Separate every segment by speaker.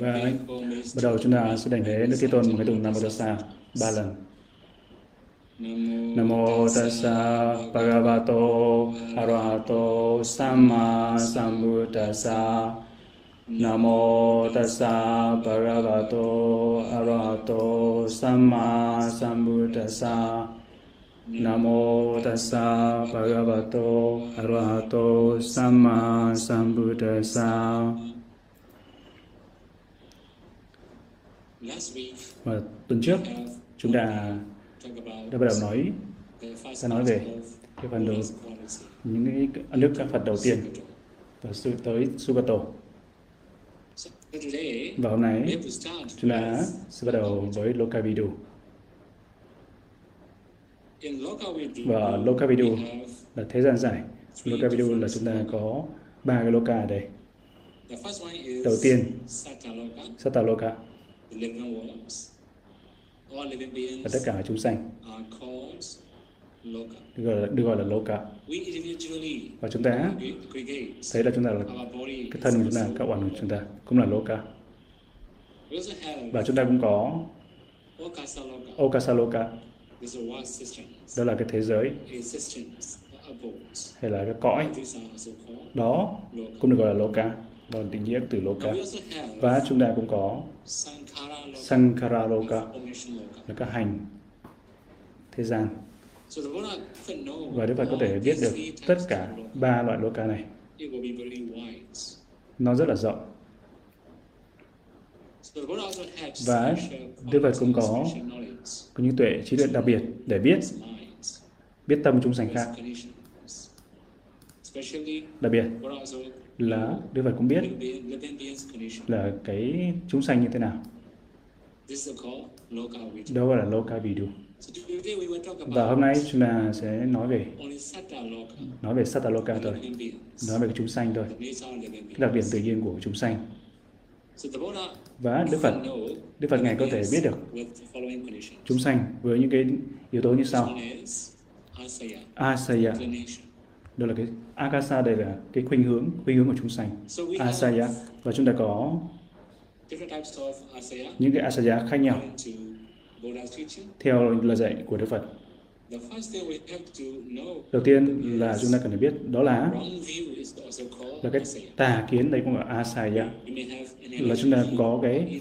Speaker 1: và bắt đầu chúng ta sẽ đảnh lễ Đức Thế Tôn một cái tụng Nam Mô Tassa ba lần. Nam mô tassa bhagavato arahato samma sambuddhassa. Mô tassa bhagavato arahato samma sambuddhassa. Mô tassa bhagavato arahato samma sambuddhassa. Và tuần trước chúng ta đã bắt đầu nói ta nói về cái phần đầu những cái nước đức các Phật đầu tiên và sự tới Sugato. Và hôm nay chúng ta sẽ bắt đầu với Lokavidu. Và Lokavidu là thế gian giải. Lokavidu là chúng ta có ba cái Loka ở đây. Đầu tiên, Sataloka và tất cả chúng sanh được gọi là, được gọi là Loka. Và chúng ta thấy là chúng ta là cái thân của chúng ta, các quản của chúng ta cũng là Loka. Và chúng ta cũng có Okasaloka. Đó là cái thế giới hay là cái cõi. Đó cũng được gọi là Loka. Đó là định nghĩa từ Loka. Và chúng ta cũng có Sankara Loka. Là các hành. Thế gian. Và Đức Phật có thể biết được tất cả ba loại Loka này. Nó rất là rộng. Và Đức Phật cũng có, có những tuệ trí tuệ đặc biệt để biết biết tâm chúng sanh khác. Đặc biệt là Đức Phật cũng biết. là cái chúng sanh như thế nào. Đó gọi là Loka Vidu. Và hôm nay chúng ta sẽ nói về nói về Sataloka thôi, nói về chúng sanh thôi, cái đặc điểm tự nhiên của chúng sanh. Và Đức Phật, Đức Phật Ngài có thể biết được chúng sanh với những cái yếu tố như sau. Asaya, đó là cái Akasa đây là cái khuynh hướng, khuynh hướng của chúng sanh. Asaya, và chúng ta có những cái asaya khác nhau. Theo lời dạy của Đức Phật. Đầu tiên là chúng ta cần phải biết đó là là cái tà kiến đây cũng là asaya. Là chúng ta có cái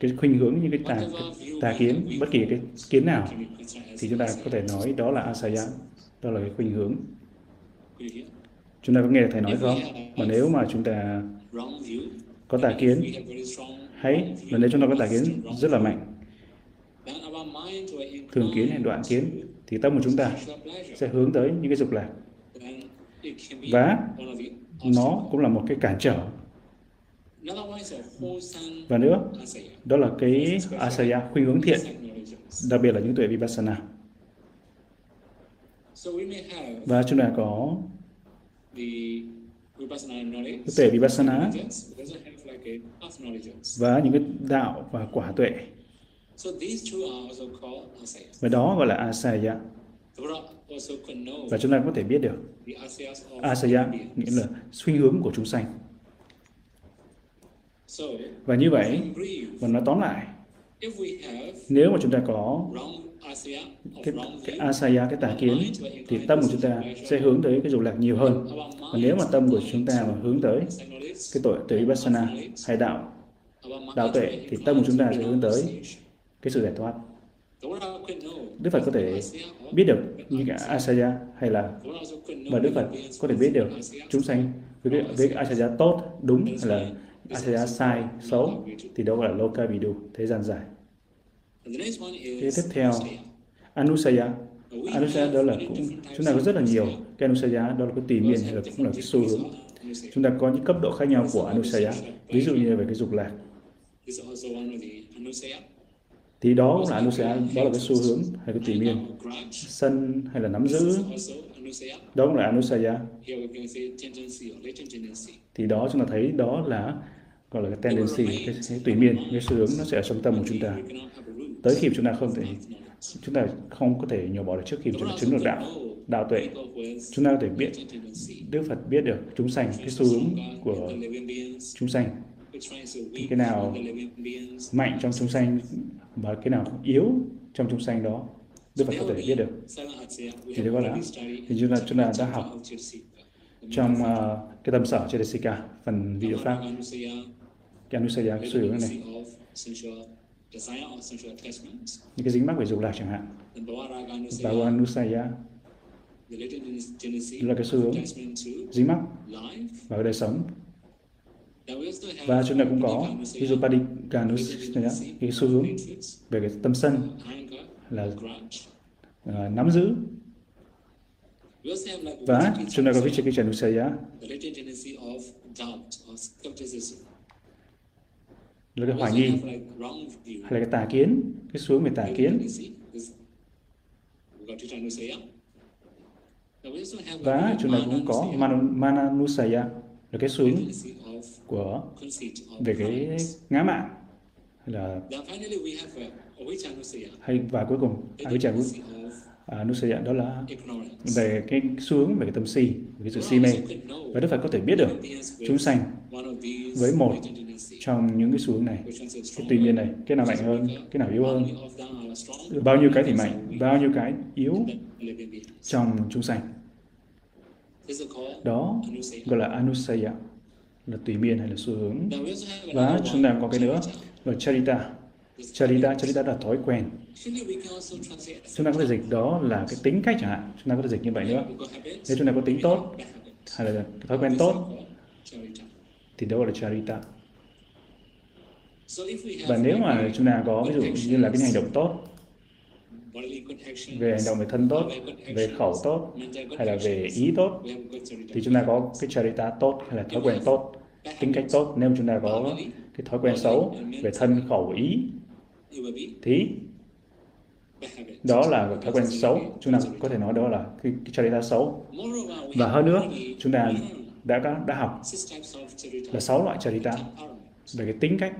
Speaker 1: cái khuynh hướng những cái tà cái tà kiến bất kỳ cái kiến nào thì chúng ta có thể nói đó là asaya đó là cái khuynh hướng. Chúng ta có nghe thầy nói không? Mà nếu mà chúng ta có tà kiến hay là nếu chúng ta có tà kiến rất là mạnh, thường kiến hay đoạn kiến, thì tâm của chúng ta sẽ hướng tới những cái dục lạc. Và nó cũng là một cái cản trở. Và nữa, đó là cái asaya, khuynh hướng thiện, đặc biệt là những tuệ vipassana và chúng ta có cái tuệ vipassana. và những cái đạo và quả tuệ. Và đó gọi là asaya. Và chúng ta có thể biết được asaya nghĩa là suy hướng của chúng sanh. Và như vậy và nói tóm lại nếu mà chúng ta có cái, asaya cái tà kiến thì tâm của chúng ta sẽ hướng tới cái dục lạc nhiều hơn. Và nếu mà tâm của chúng ta mà hướng tới cái tội tuệ vipassana hay đạo đạo tuệ thì tâm của chúng ta sẽ hướng tới cái sự giải thoát. Đức Phật có thể biết được như cái asaya hay là và Đức Phật có thể biết được chúng sanh với cái, với cái asaya tốt đúng hay là asaya sai xấu thì đó gọi là loka vidu thế gian giải cái tiếp theo anusaya. Anusaya. Đó là cũng chúng ta có rất là nhiều. Cái anusaya đó là cái tùy miên hay là cũng là cái xu hướng. Chúng ta có những cấp độ khác nhau của anusaya ví dụ như về cái dục lạc. Thì đó cũng là anusaya đó là cái xu hướng hay cái tùy miên. Sân hay là nắm giữ. đó cũng là anusaya. Thì đó chúng ta thấy đó là gọi là cái tendency cái, cái tùy miên cái xu hướng nó sẽ ở trong tâm của chúng ta. Tới khi chúng ta không thể chúng ta không có thể nhổ bỏ được trước khi chúng ta chứng được đạo đạo tuệ. Chúng ta có thể biết Đức Phật biết được chúng sanh cái xu hướng của chúng sanh. Cái nào mạnh trong chúng sanh và cái nào yếu trong chúng sanh đó Đức Phật có thể biết được. Thì đó là thì chúng ta chúng ta đã học trong uh, cái tâm sở Chedesika phần video pháp cái Anusaya cái xu hướng này. những cái dính mắc về dục lạc chẳng hạn. Bhava Anusaya là cái xu hướng dính mắc vào đời sống. Và chúng ta cũng có ví dụ Padikanusaya cái xu hướng về cái tâm sân là uh, nắm giữ. Và chúng ta có Vichakichanusaya là cái hoài nghi hay là cái tà kiến cái xuống về tà kiến. và chúng ta cũng có mananusaya là cái xuống của về cái ngã hay là hay và cuối cùng avijja à, nusaya đó là về cái xu hướng về cái tâm si về cái sự si mê. và đức phật có thể biết được chúng sanh với một trong những cái xu hướng này. Cái tùy nhiên này cái nào mạnh hơn cái nào yếu hơn? bao nhiêu cái thì mạnh bao nhiêu cái yếu trong chúng sanh? Đó gọi là anusaya là tùy miên hay là xu hướng. Và chúng ta có cái nữa là charita. Charita charita. Là thói quen. Chúng ta có thể dịch đó là cái tính cách chẳng hạn. Chúng ta có thể dịch như vậy nữa. Nếu chúng ta có tính tốt hay là thói quen tốt thì đó là charita và nếu mà chúng ta có ví dụ như là cái hành động tốt về hành động về thân tốt về khẩu tốt hay là về ý tốt thì chúng ta có cái charita tốt hay là thói quen tốt tính cách tốt. nếu chúng ta có cái thói quen xấu về thân khẩu ý thì đó là thói quen xấu. Chúng ta có thể nói đó là cái, cái charita xấu. Và hơn nữa chúng ta đã đã học là sáu loại charita. Về cái tính cách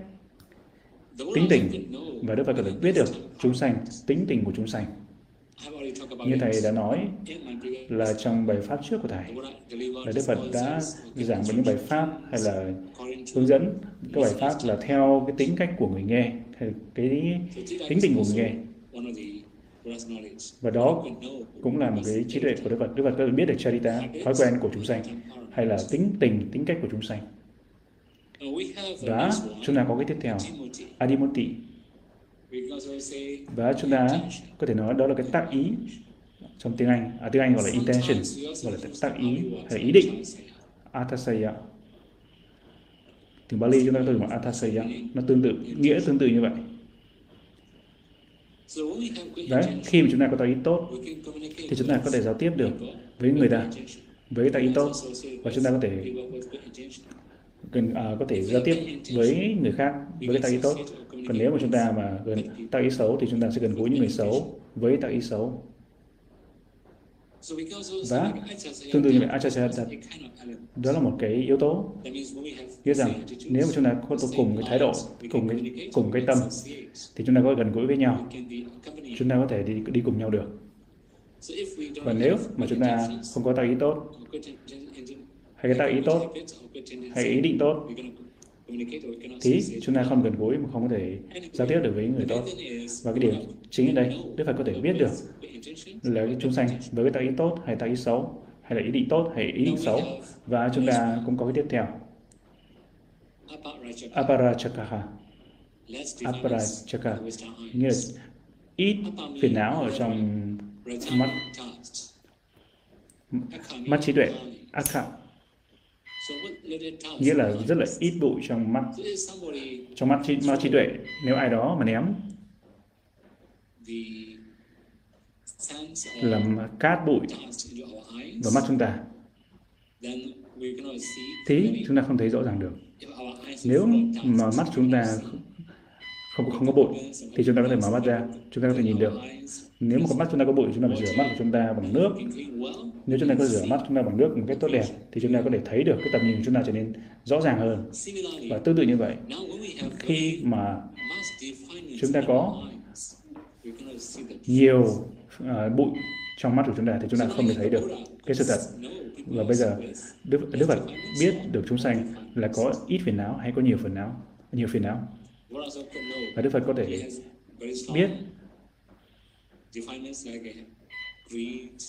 Speaker 1: tính tình. Và Đức Phật có thể biết được chúng sanh tính tình của chúng sanh. Như thầy đã nói là trong bài pháp trước của thầy là Đức Phật đã giảng về những bài pháp hay là hướng dẫn. Các bài pháp là theo cái tính cách của người nghe hay cái tính tình của người nghe. Và đó cũng là một cái trí tuệ của Đức Phật. Đức Phật có thể biết được charita thói quen của chúng sanh hay là tính tình tính cách của chúng sanh và chúng ta có cái tiếp theo. Adimoti và chúng ta có thể nói đó là cái tác ý trong tiếng Anh. À, tiếng Anh gọi là intention gọi là tác ý hay là ý định. Atasaya tiếng Bali chúng ta có gọi atasaya nó tương tự nghĩa tương tự như vậy. Đấy khi mà chúng ta có tác ý tốt thì chúng ta có thể giao tiếp được với người ta với tác ý tốt. Và chúng ta có thể cần à, có thể giao tiếp với người khác với cái tạo ý tốt. Còn nếu mà chúng ta mà gần tạo ý xấu thì chúng ta sẽ gần gũi những người xấu với tạo ý xấu. Và tương tự như vậy achasya đó là một cái yếu tố. Nghĩa rằng nếu mà chúng ta có cùng cái thái độ cùng cái cùng cái tâm thì chúng ta có gần gũi với nhau. Chúng ta có thể đi đi cùng nhau được. Và nếu mà chúng ta không có tạo ý tốt hay cái tạo ý tốt hay ý định tốt. thì chúng ta không gần gũi mà không có thể giao tiếp được với người tốt. và cái điều chính ở đây Đức Phật có thể biết được là cái chúng sanh với cái tác ý tốt hay tác ý xấu hay là ý định tốt hay ý định xấu. và chúng ta cũng có cái tiếp theo. Aparachakaha aparachaka nghĩa là ít phiền não ở trong mắt. mắt trí tuệ. Akha nghĩa là rất là ít bụi trong mắt trong mắt trí, mắt trí tuệ. Nếu ai đó mà ném làm cát bụi vào mắt chúng ta thì chúng ta không thấy rõ ràng được. Nếu mà mắt chúng ta không không có bụi thì chúng ta có thể mở mắt ra chúng ta có thể nhìn được nếu mà có mắt chúng ta có bụi chúng ta phải rửa mắt của chúng ta bằng nước nếu chúng ta có rửa mắt chúng ta bằng nước một cách tốt đẹp thì chúng ta có thể thấy được cái tầm nhìn của chúng ta trở nên rõ ràng hơn và tương tự như vậy khi mà chúng ta có nhiều uh, bụi trong mắt của chúng ta thì chúng ta không thể thấy được cái sự thật và bây giờ Đức, Đức Phật biết được chúng sanh là có ít phiền não hay có nhiều phiền não nhiều phiền não và Đức Phật có thể biết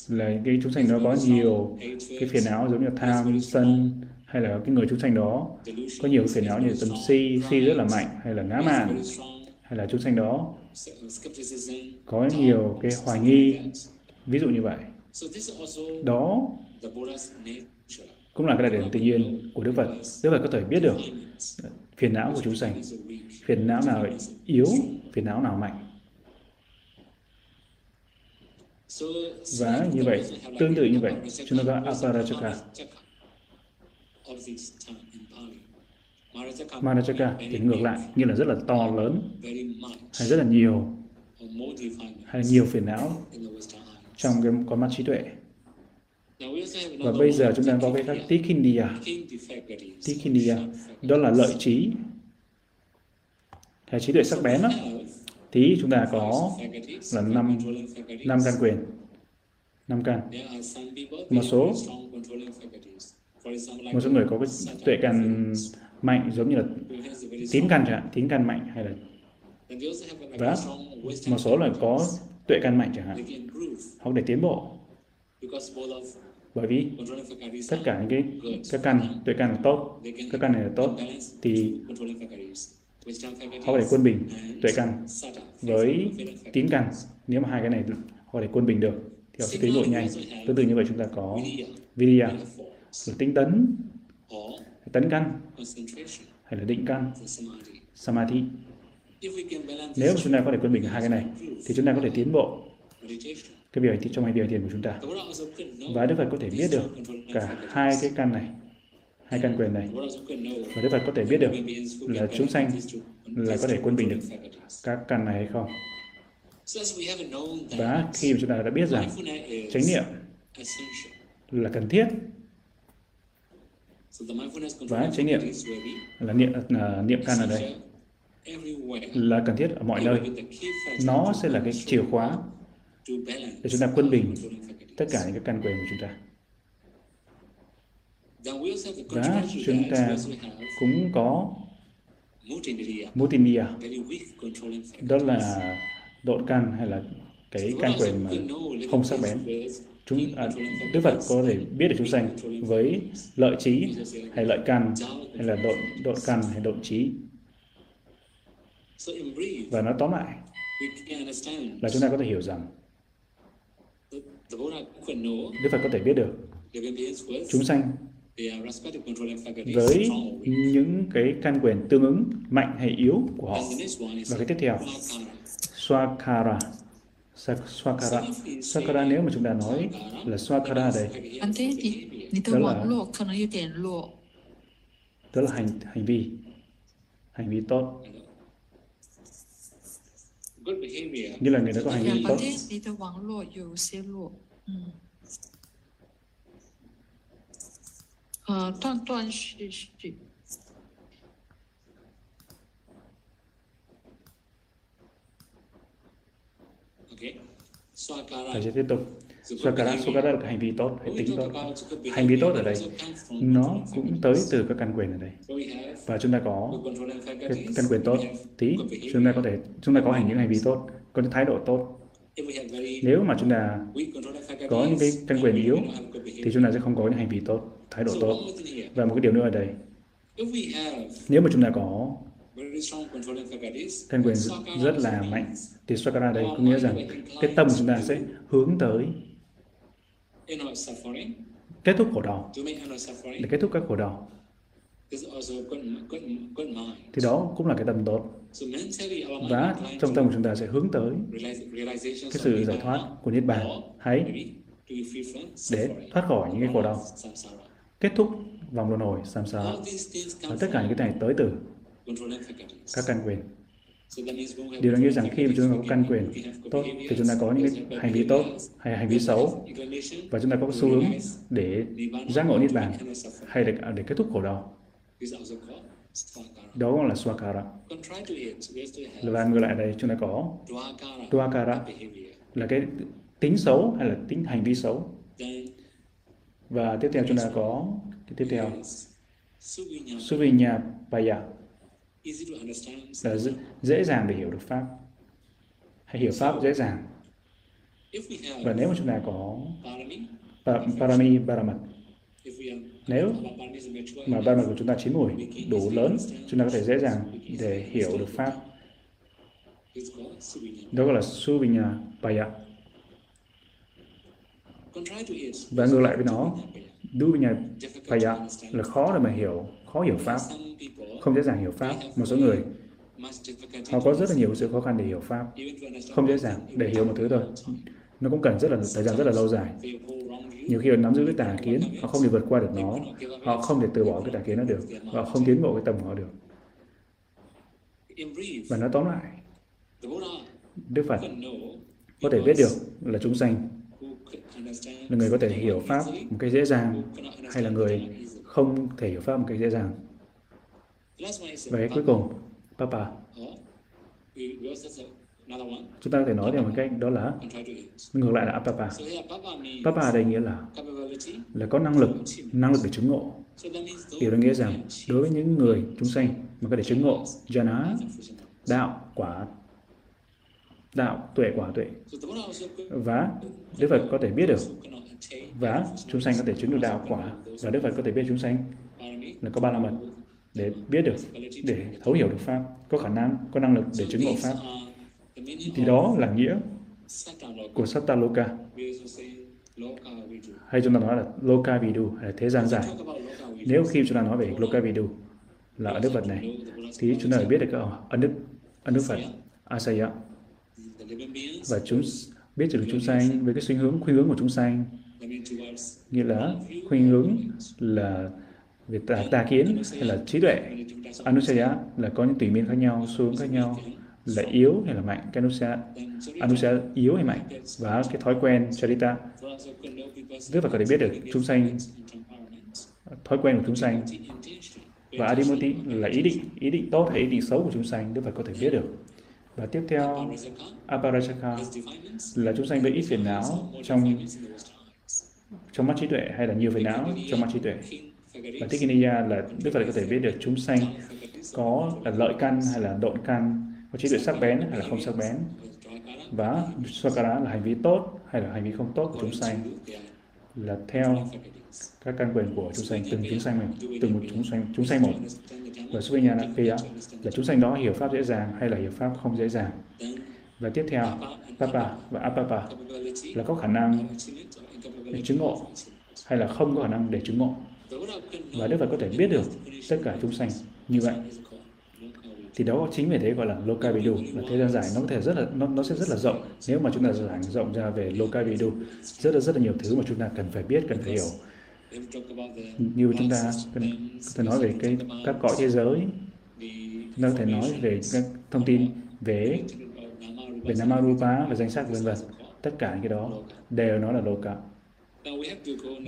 Speaker 1: là cái chúng sanh đó có nhiều cái phiền não giống như tham, sân, hay là cái người chúng sanh đó. Có nhiều phiền não như tâm si si rất là mạnh, hay là ngã mạn, hay là chúng sanh đó. Có nhiều cái hoài nghi, ví dụ như vậy. Đó cũng là cái đặc điểm tự nhiên của Đức Phật. Đức Phật có thể biết được phiền não của chúng sanh phiền não nào yếu, phiền não nào mạnh và như vậy tương tự như vậy chúng ta có aparajaka. Marajaka thì ngược lại như là rất là to lớn hay rất là nhiều hay nhiều phiền não trong cái con mắt trí tuệ. Và bây giờ chúng ta có cái các tikhindiya tikhindiya đó là lợi trí. Hay trí tuệ sắc bén đó tí chúng ta có là năm năm căn quyền. Năm căn. Một số một số người có cái tuệ căn mạnh giống như là tím căn chẳng hạn tím căn mạnh hay là và một số là có tuệ căn mạnh chẳng hạn, hoặc để tiến bộ. Bởi vì tất cả những cái, các căn, tuệ căn là tốt, các căn này là tốt, thì họ có thể quân bình tuệ căn với tín căn. nếu mà hai cái này họ để quân bình được thì họ sẽ tiến bộ nhanh. tương tự như vậy chúng ta có vidya là tinh tấn. Tấn căn. hay là định căn. Samadhi. Nếu chúng ta có thể quân bình hai cái này thì chúng ta có thể tiến bộ. cái việc trong hai việc thiền của chúng ta. Và Đức Phật có thể biết được cả hai cái căn này hai căn quyền này và Đức Phật có thể biết được là chúng sanh là có thể quân bình được các căn này hay không. Và khi mà chúng ta đã biết rằng chánh niệm là cần thiết, và chánh niệm là niệm là niệm căn ở đây là cần thiết ở mọi nơi. Nó sẽ là cái chìa khóa để chúng ta quân bình tất cả những cái căn quyền của chúng ta và chúng ta cũng có Mutiniya đó là độ căn hay là cái căn quyền mà không sắc bén. chúng à, Đức Phật có thể biết được chúng sanh với lợi trí hay lợi căn hay là độ độ căn hay độ trí. Và nói tóm lại là chúng ta có thể hiểu rằng Đức Phật có thể biết được chúng sanh với những cái căn quyền tương ứng mạnh hay yếu của họ. Và cái tiếp theo, Swakara. Swakara. Swakara nếu mà chúng ta nói là Swakara đây, đó là, đó là hành, hành vi, hành vi tốt. Như là người đó có hành vi tốt. 呃，断断续续。Thầy sẽ tiếp tục. Swakara, Swakara là hành vi tốt, hay tính tốt. Hành vi tốt ở đây, nó cũng tới từ các căn quyền ở đây. Và chúng ta có cái căn quyền tốt, tí chúng ta có thể, chúng ta có hành những hành vi tốt, có những thái độ tốt. nếu mà chúng ta có những cái căn quyền yếu, thì chúng ta sẽ không có những hành vi tốt thái độ tốt. Và một cái điều nữa ở đây, nếu mà chúng ta có căn quyền rất là mạnh, thì Swakara đây có nghĩa rằng cái tâm của chúng ta sẽ hướng tới kết thúc khổ đau, để kết thúc các khổ đau. Thì đó cũng là cái tâm tốt. Và trong tâm của chúng ta sẽ hướng tới cái sự giải thoát của Niết Bàn. Hay để thoát khỏi những cái khổ đau. Kết thúc vòng luân hồi samsara. Và tất cả những cái này tới từ các căn quyền. Điều đó nghĩa rằng khi chúng ta có căn quyền tốt thì chúng ta có những cái hành vi tốt hay hành vi xấu. và chúng ta có xu hướng để giác ngộ niết bàn hay để, để kết thúc khổ đau đó là swakara và ngược lại đây chúng ta có dwakara là cái tính xấu hay là tính hành vi xấu? Và tiếp theo chúng ta có cái tiếp theo. Suvinya Paya là dễ dàng để hiểu được Pháp. Hay hiểu Pháp dễ dàng. Và nếu mà chúng ta có Parami Baramat nếu mà Baramat của chúng ta chín mùi đủ lớn, chúng ta có thể dễ dàng để hiểu được Pháp. Đó gọi là Suvinya Paya. Và ngược lại với nó, Duvinya Paya là khó để mà hiểu, khó hiểu Pháp, không dễ dàng hiểu Pháp. Một số người, họ có rất là nhiều sự khó khăn để hiểu Pháp, không dễ dàng để hiểu một thứ thôi. Nó cũng cần rất là, thời gian rất là lâu dài nhiều khi họ nắm giữ cái tà kiến họ không thể vượt qua được nó họ không thể từ bỏ cái tà kiến đó được họ không tiến bộ cái tầm của họ được và nói tóm lại Đức Phật có thể biết được là chúng sanh là người có thể hiểu Pháp một cách dễ dàng hay là người không thể hiểu Pháp một cách dễ dàng. Và cái cuối cùng, Papa. Chúng ta có thể nói theo một cách đó là ngược lại là Apapa. Papa đây nghĩa là là có năng lực, năng lực để chứng ngộ. Điều đó nghĩa rằng đối với những người chúng sanh mà có thể chứng ngộ jhana, đạo, quả, đạo, tuệ, quả, tuệ. Và Đức Phật có thể biết được. và chúng sanh có thể chứng được đạo quả. Và Đức Phật có thể biết chúng sanh là có ba la mật để biết được để thấu hiểu được pháp có khả năng có năng lực để chứng ngộ pháp thì đó là nghĩa của Sattaloka hay chúng ta nói là Loka Vidu hay là thế gian giải nếu khi chúng ta nói về Loka Vidu là ở Đức Phật này thì chúng ta phải biết được ấn Đức ấn Đức Phật Asaya. Và chúng biết được chúng sanh với cái suy hướng khuynh hướng của chúng sanh. Nghĩa là khuynh hướng là về tà, tà kiến hay là trí tuệ. Anusaya là có những tùy miên khác nhau xu hướng khác nhau là yếu hay là mạnh? Cái anusaya anusaya yếu hay mạnh? Và cái thói quen charita đức là có thể biết được chúng sanh thói quen của chúng sanh và adimoti là ý định ý định tốt hay ý định xấu của chúng sanh đức phật có thể biết được. Và tiếp theo aparajaka là chúng sanh bị ít phiền não trong trong mắt trí tuệ hay là nhiều phiền não trong mắt trí tuệ. Và Tikiniya là Đức Phật có thể biết được chúng sanh có là lợi căn hay là độn căn có trí tuệ sắc bén hay là không sắc bén? Và Swakara là hành vi tốt hay là hành vi không tốt của chúng sanh? Là theo các căn quyền của chúng sanh, từng chúng sanh mình, từng một chúng sanh chúng sanh một. Và Suvinyanapiya là chúng sanh đó hiểu pháp dễ dàng hay là hiểu pháp không dễ dàng? Và tiếp theo, Papa và Apapa là có khả năng để chứng ngộ hay là không có khả năng để chứng ngộ? Và Đức Phật có thể biết được tất cả chúng sanh như vậy thì đó chính vì thế gọi là Lokavidu là thế gian giải nó có thể rất là nó, nó sẽ rất là rộng. Nếu mà chúng ta giảng rộng ra về Lokavidu rất là rất là nhiều thứ mà chúng ta cần phải biết cần phải hiểu. Như chúng ta cần, cần nói về cái các cõi thế giới chúng ta có thể nói về các thông tin về về Namarupa và danh sách vân vân. Tất cả những cái đó đều nói là Loka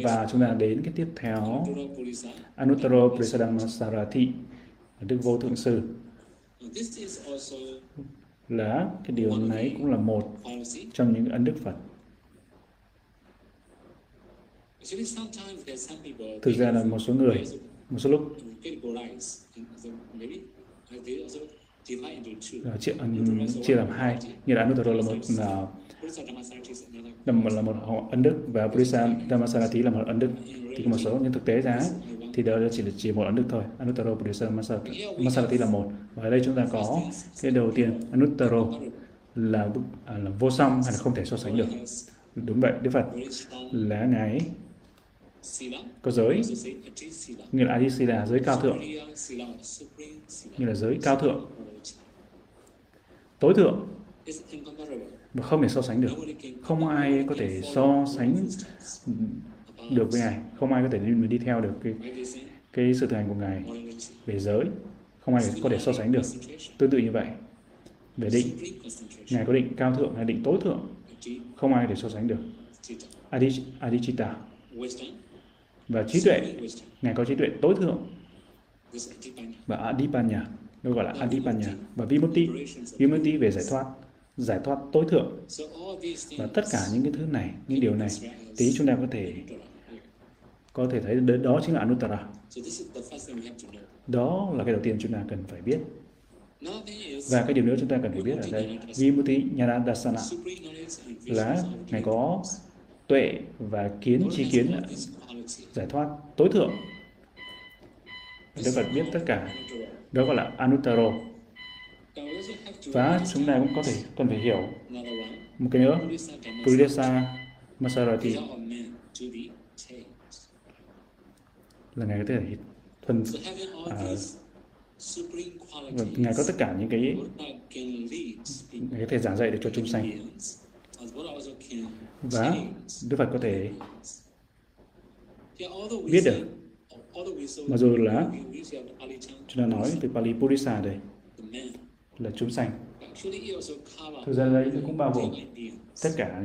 Speaker 1: và chúng ta đến cái tiếp theo Anuttara Prasadama Sarati Đức Vô Thượng Sư là cái điều này cũng là một trong những ấn đức Phật. Thực ra là một số người một số lúc chia, chia làm hai. như là Anuttara là một là là một, là một ấn đức và Purisa Dhammasarati là một ấn đức. Thì có một số nhưng thực tế ra thì đó chỉ là chỉ một ấn đức thôi. Anuttaro Purisa masarati là một. Và ở đây chúng ta có cái đầu tiên Anuttaro là à, là vô song hay là không thể so sánh được. Đúng vậy Đức Phật. Là ngài có giới. Như là Adisila giới cao thượng. Như là giới cao thượng. Tối thượng. Và không thể so sánh được. Không ai có thể so sánh được với ngài. Không ai có thể đi, đi theo được cái cái sự thực hành của ngài về giới. Không ai có thể so sánh được. Tương tự như vậy về định. Ngài có định cao thượng hay định tối thượng? Không ai có thể so sánh được. Adichita. Và trí tuệ. Ngài có trí tuệ tối thượng. Và Adipanya. Nó gọi là Adipanya. Và Vimutti Vimutti về giải thoát. Giải thoát tối thượng. Và tất cả những cái thứ này, những điều này, tí chúng ta có thể có thể thấy đó chính là Anuttara. Đó là cái đầu tiên chúng ta cần phải biết. Và cái điều nữa chúng ta cần phải biết ở đây, Vimutti Nhana Dasana là Ngài có tuệ và kiến chi kiến giải thoát tối thượng. Đức Phật biết tất cả. Đó gọi là Anuttaro. Và chúng ta cũng có thể cần phải hiểu. một cái nữa, Puridesa Masarati là Ngài có thể thuần à, và Ngài có tất cả những cái Ngài có thể giảng dạy được cho chúng sanh. Và Đức Phật có thể biết được. mặc dù là chúng ta nói từ Pali Purisa đây là chúng sanh. Thực ra đây cũng bao gồm tất cả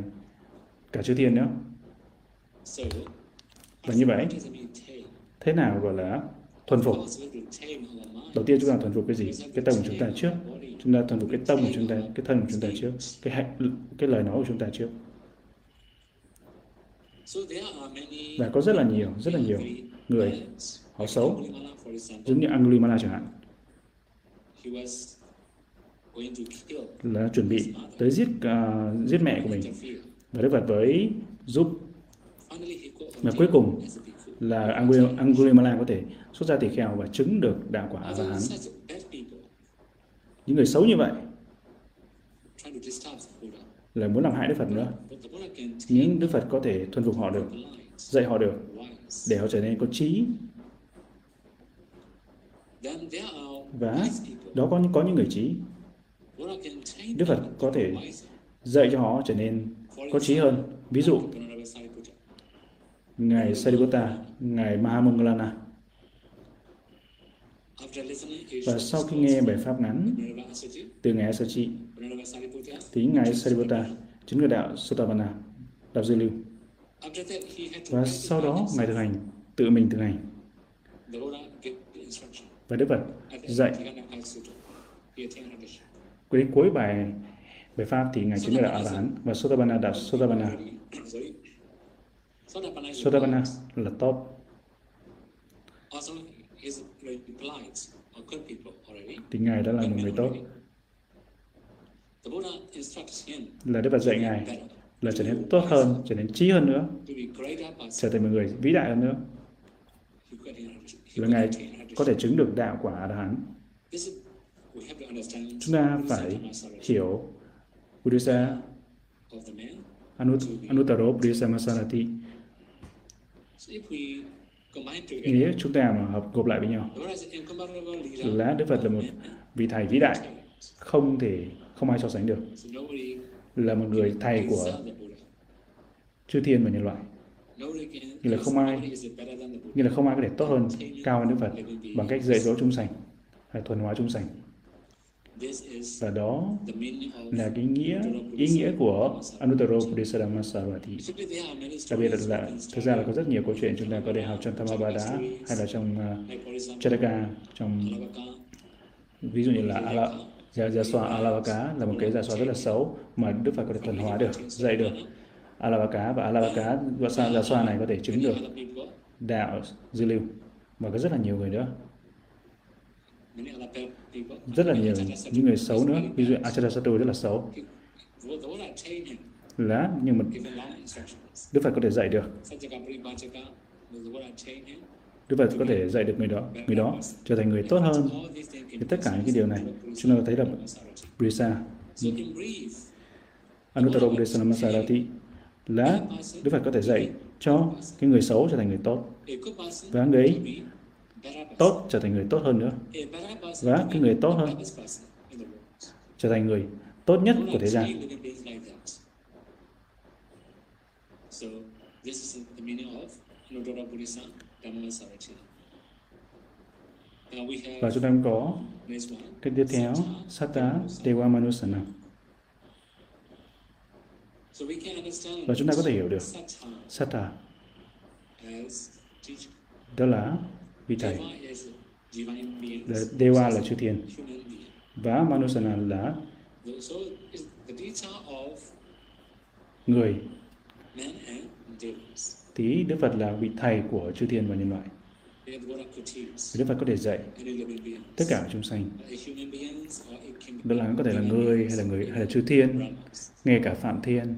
Speaker 1: cả chư thiên nữa. Và như vậy thế nào gọi là thuần phục? Đầu tiên chúng ta thuần phục cái gì? Cái tâm của chúng ta trước. Chúng ta thuần phục cái tâm của chúng ta cái thân của chúng ta trước. Cái hạnh cái lời nói của chúng ta trước. Và có rất là nhiều rất là nhiều người họ xấu. Giống như Angulimala chẳng hạn. Là chuẩn bị tới giết uh, giết mẹ của mình. Và Đức Phật với giúp. Và cuối cùng là Angulimala có thể xuất ra tỳ kheo và chứng được đạo quả và hắn những người xấu như vậy. Là muốn làm hại Đức Phật nữa. Những Đức Phật có thể thuần phục họ được dạy họ được để họ trở nên có trí. Và đó có có những người trí. Đức Phật có thể dạy cho họ trở nên có trí hơn. Ví dụ ngài Sariputta ngài Mahamangalana. Và sau khi nghe bài pháp ngắn từ ngài Asachi, thì ngài Sariputta chính người đạo Sotapanna đạo dư lưu. Và sau đó ngài thực hành tự mình thực hành. Và Đức Phật dạy đến cuối bài bài pháp thì ngài chính là đạo A La Hán và Sotapanna đạo Sotapanna Sotapanna là top. Thì ngài đã là một người tốt là Đức Phật dạy ngài là trở nên tốt hơn, trở nên trí hơn nữa, trở thành một người vĩ đại hơn nữa. Là Ngài có thể chứng được đạo quả A-la-hán. Chúng ta phải hiểu Buddhisa Anuttaro Buddhisa Masarati. Nếu chúng ta mà hợp gộp lại với nhau. Là Đức Phật là một vị thầy vĩ đại, không thể không ai so sánh được. Là một người thầy của chư thiên và nhân loại. Như là không ai như là không ai có thể tốt hơn cao hơn Đức Phật bằng cách dạy dỗ chúng sanh hay thuần hóa chúng sanh và đó là cái nghĩa ý nghĩa của Anuttaro Buddhisadhamma Sarvati. Đặc biệt là thực ra là có rất nhiều câu chuyện chúng ta có thể học trong Thammapada hay là trong uh, Chataka trong ví dụ như là Ala, Giả, giả xoa Alavaka. Là một cái giả xoa rất là xấu mà Đức Phật có thể thuần hóa được, dạy được. Alavaka và Alavaka giả giả xoa này có thể chứng được đạo dư lưu và có rất là nhiều người nữa. Rất là nhiều những người xấu nữa, ví dụ Achatasattu rất là xấu. Là, nhưng mà Đức Phật có thể dạy được. Đức Phật có thể dạy được người đó, người đó trở thành người tốt hơn. Thì tất cả những cái điều này chúng ta thấy là Brisa Anuttara Brisa Masarati là Đức Phật có thể dạy cho cái người xấu trở thành người tốt và người tốt, trở thành người tốt hơn nữa và cái người tốt hơn, trở thành người tốt nhất của thế gian. Và chúng ta cũng có cái tiếp theo Sata Dewa Manusana. Và chúng ta có thể hiểu được Sata đó là vị thầy. Dewa là chư thiên. Và Manusana là người. Tí Đức Phật là vị thầy của chư thiên và nhân loại. Đức Phật có thể dạy tất cả chúng sanh. Đó là có thể là người hay là người, hay là chư thiên, ngay cả phạm thiên.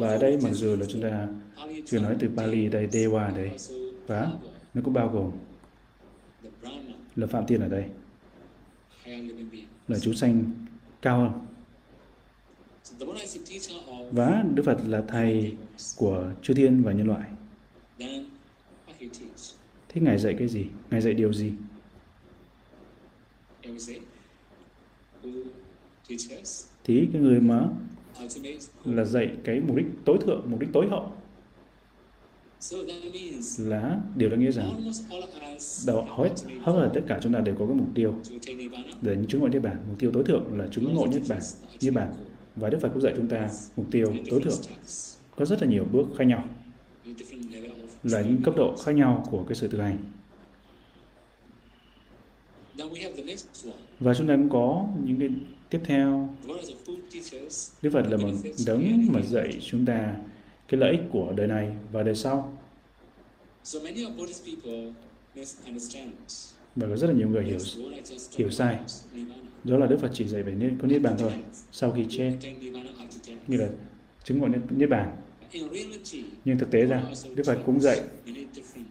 Speaker 1: Và ở đây mặc dù là chúng ta chưa nói từ Pali đây Dewa đây. Và nó cũng bao gồm là phạm thiên ở đây, là chúng sanh cao hơn. Và Đức Phật là thầy của chư thiên và nhân loại. Thế ngài dạy cái gì? Ngài dạy điều gì? Thì cái người mà là dạy cái mục đích tối thượng, mục đích tối hậu là điều đó nghĩa rằng đầu hết hết là tất cả chúng ta đều có cái mục tiêu. Để chúng ngộ niết bàn mục tiêu tối thượng là chúng ngộ niết bàn niết bàn và đức phật cũng dạy chúng ta mục tiêu tối thượng có rất là nhiều bước khác nhau. Là những cấp độ khác nhau của cái sự thực hành. Và chúng ta cũng có những cái tiếp theo. Đức Phật là một đấng mà dạy chúng ta cái lợi ích của đời này và đời sau. Và có rất là nhiều người hiểu hiểu sai. đó là Đức Phật chỉ dạy về niết có niết bàn thôi sau khi chết. như là chứng ngộ niết bàn. Nhưng thực tế ra Đức Phật cũng dạy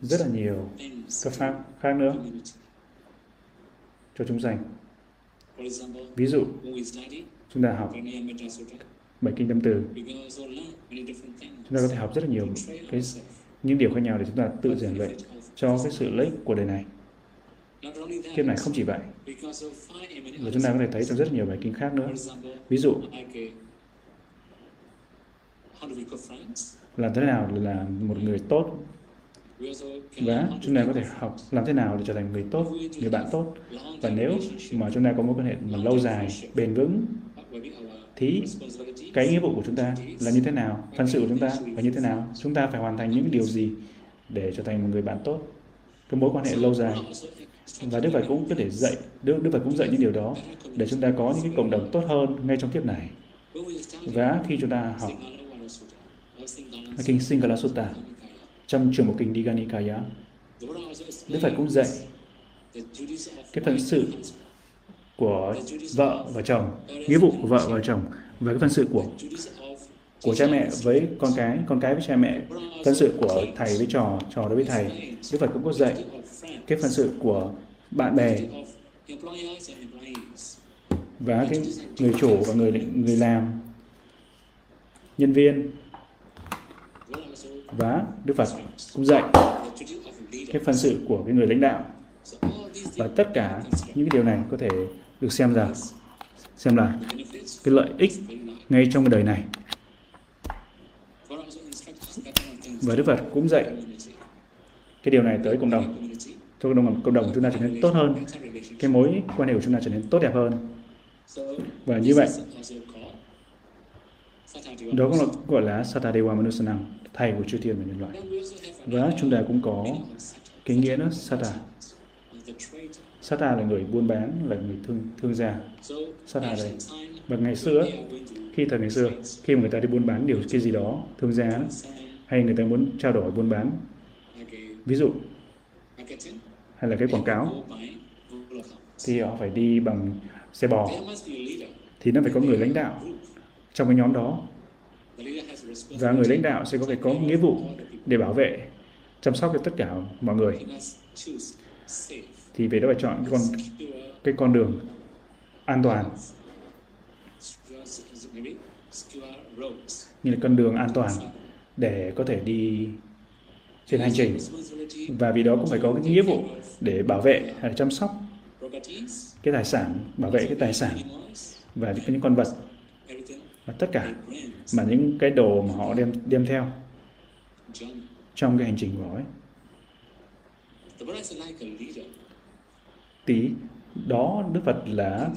Speaker 1: rất là nhiều các pháp khác nữa. cho chúng sanh. Ví dụ chúng ta học bảy kinh tâm từ. Chúng ta có thể học rất là nhiều cái những điều khác nhau để chúng ta tự rèn luyện cho cái sự lợi ích của đời này. Kiếp này không chỉ vậy và chúng ta có thể thấy trong rất nhiều bài kinh khác nữa. Ví dụ, làm thế nào là một người tốt? Và chúng ta có thể học làm thế nào để trở thành người tốt, người bạn tốt? Và nếu mà chúng ta có mối quan hệ mà lâu dài, bền vững thì cái nghĩa vụ của chúng ta là như thế nào phận sự của chúng ta là như thế nào chúng ta phải hoàn thành những điều gì để trở thành một người bạn tốt. Cái mối quan hệ lâu dài. Và Đức Phật cũng có thể dạy Đức, Đức Phật cũng dạy những điều đó để chúng ta có những cái cộng đồng tốt hơn ngay trong kiếp này. Và khi chúng ta học kinh Singala Sutta trong trường một kinh Diganikaya Đức Phật cũng dạy cái phận sự của vợ và chồng, nghĩa vụ của vợ và chồng và cái phân sự của của cha mẹ với con cái con cái với cha mẹ phân sự của thầy với trò trò đối với thầy. Đức Phật cũng có dạy cái phân sự của bạn bè và cái người chủ và người người làm, nhân viên. Và Đức Phật cũng dạy cái phần sự của cái người lãnh đạo. Và tất cả những cái điều này có thể được xem là, xem là cái lợi ích ngay trong cái đời này. Và Đức Phật cũng dạy cái điều này tới cộng đồng. Cho cộng đồng cộng đồng của chúng ta trở nên tốt hơn. Cái mối quan hệ của chúng ta trở nên tốt đẹp hơn. Và như vậy đó cũng là gọi là Satadewa Manusanam thầy của chư thiên và nhân loại. Và chúng ta cũng có cái nghĩa đó Sata. Sata là người buôn bán, là người thương thương gia. Sata đây. Và ngày xưa, khi thời ngày xưa, khi mà người ta đi buôn bán điều cái gì đó, thương gia, hay người ta muốn trao đổi, buôn bán. Ví dụ, hay là cái quảng cáo, thì họ phải đi bằng xe bò, thì nó phải có người lãnh đạo trong cái nhóm đó. Và người lãnh đạo sẽ có phải có nghĩa vụ để bảo vệ, chăm sóc cho tất cả mọi người thì về đó phải chọn cái con cái con đường an toàn như là con đường an toàn để có thể đi trên hành trình và vì đó cũng phải có cái nghĩa vụ để bảo vệ hay chăm sóc cái tài sản, bảo vệ cái tài sản và những con vật và tất cả mà những cái đồ mà họ đem đem theo trong cái hành trình của họ ấy. Tí đó Đức Phật là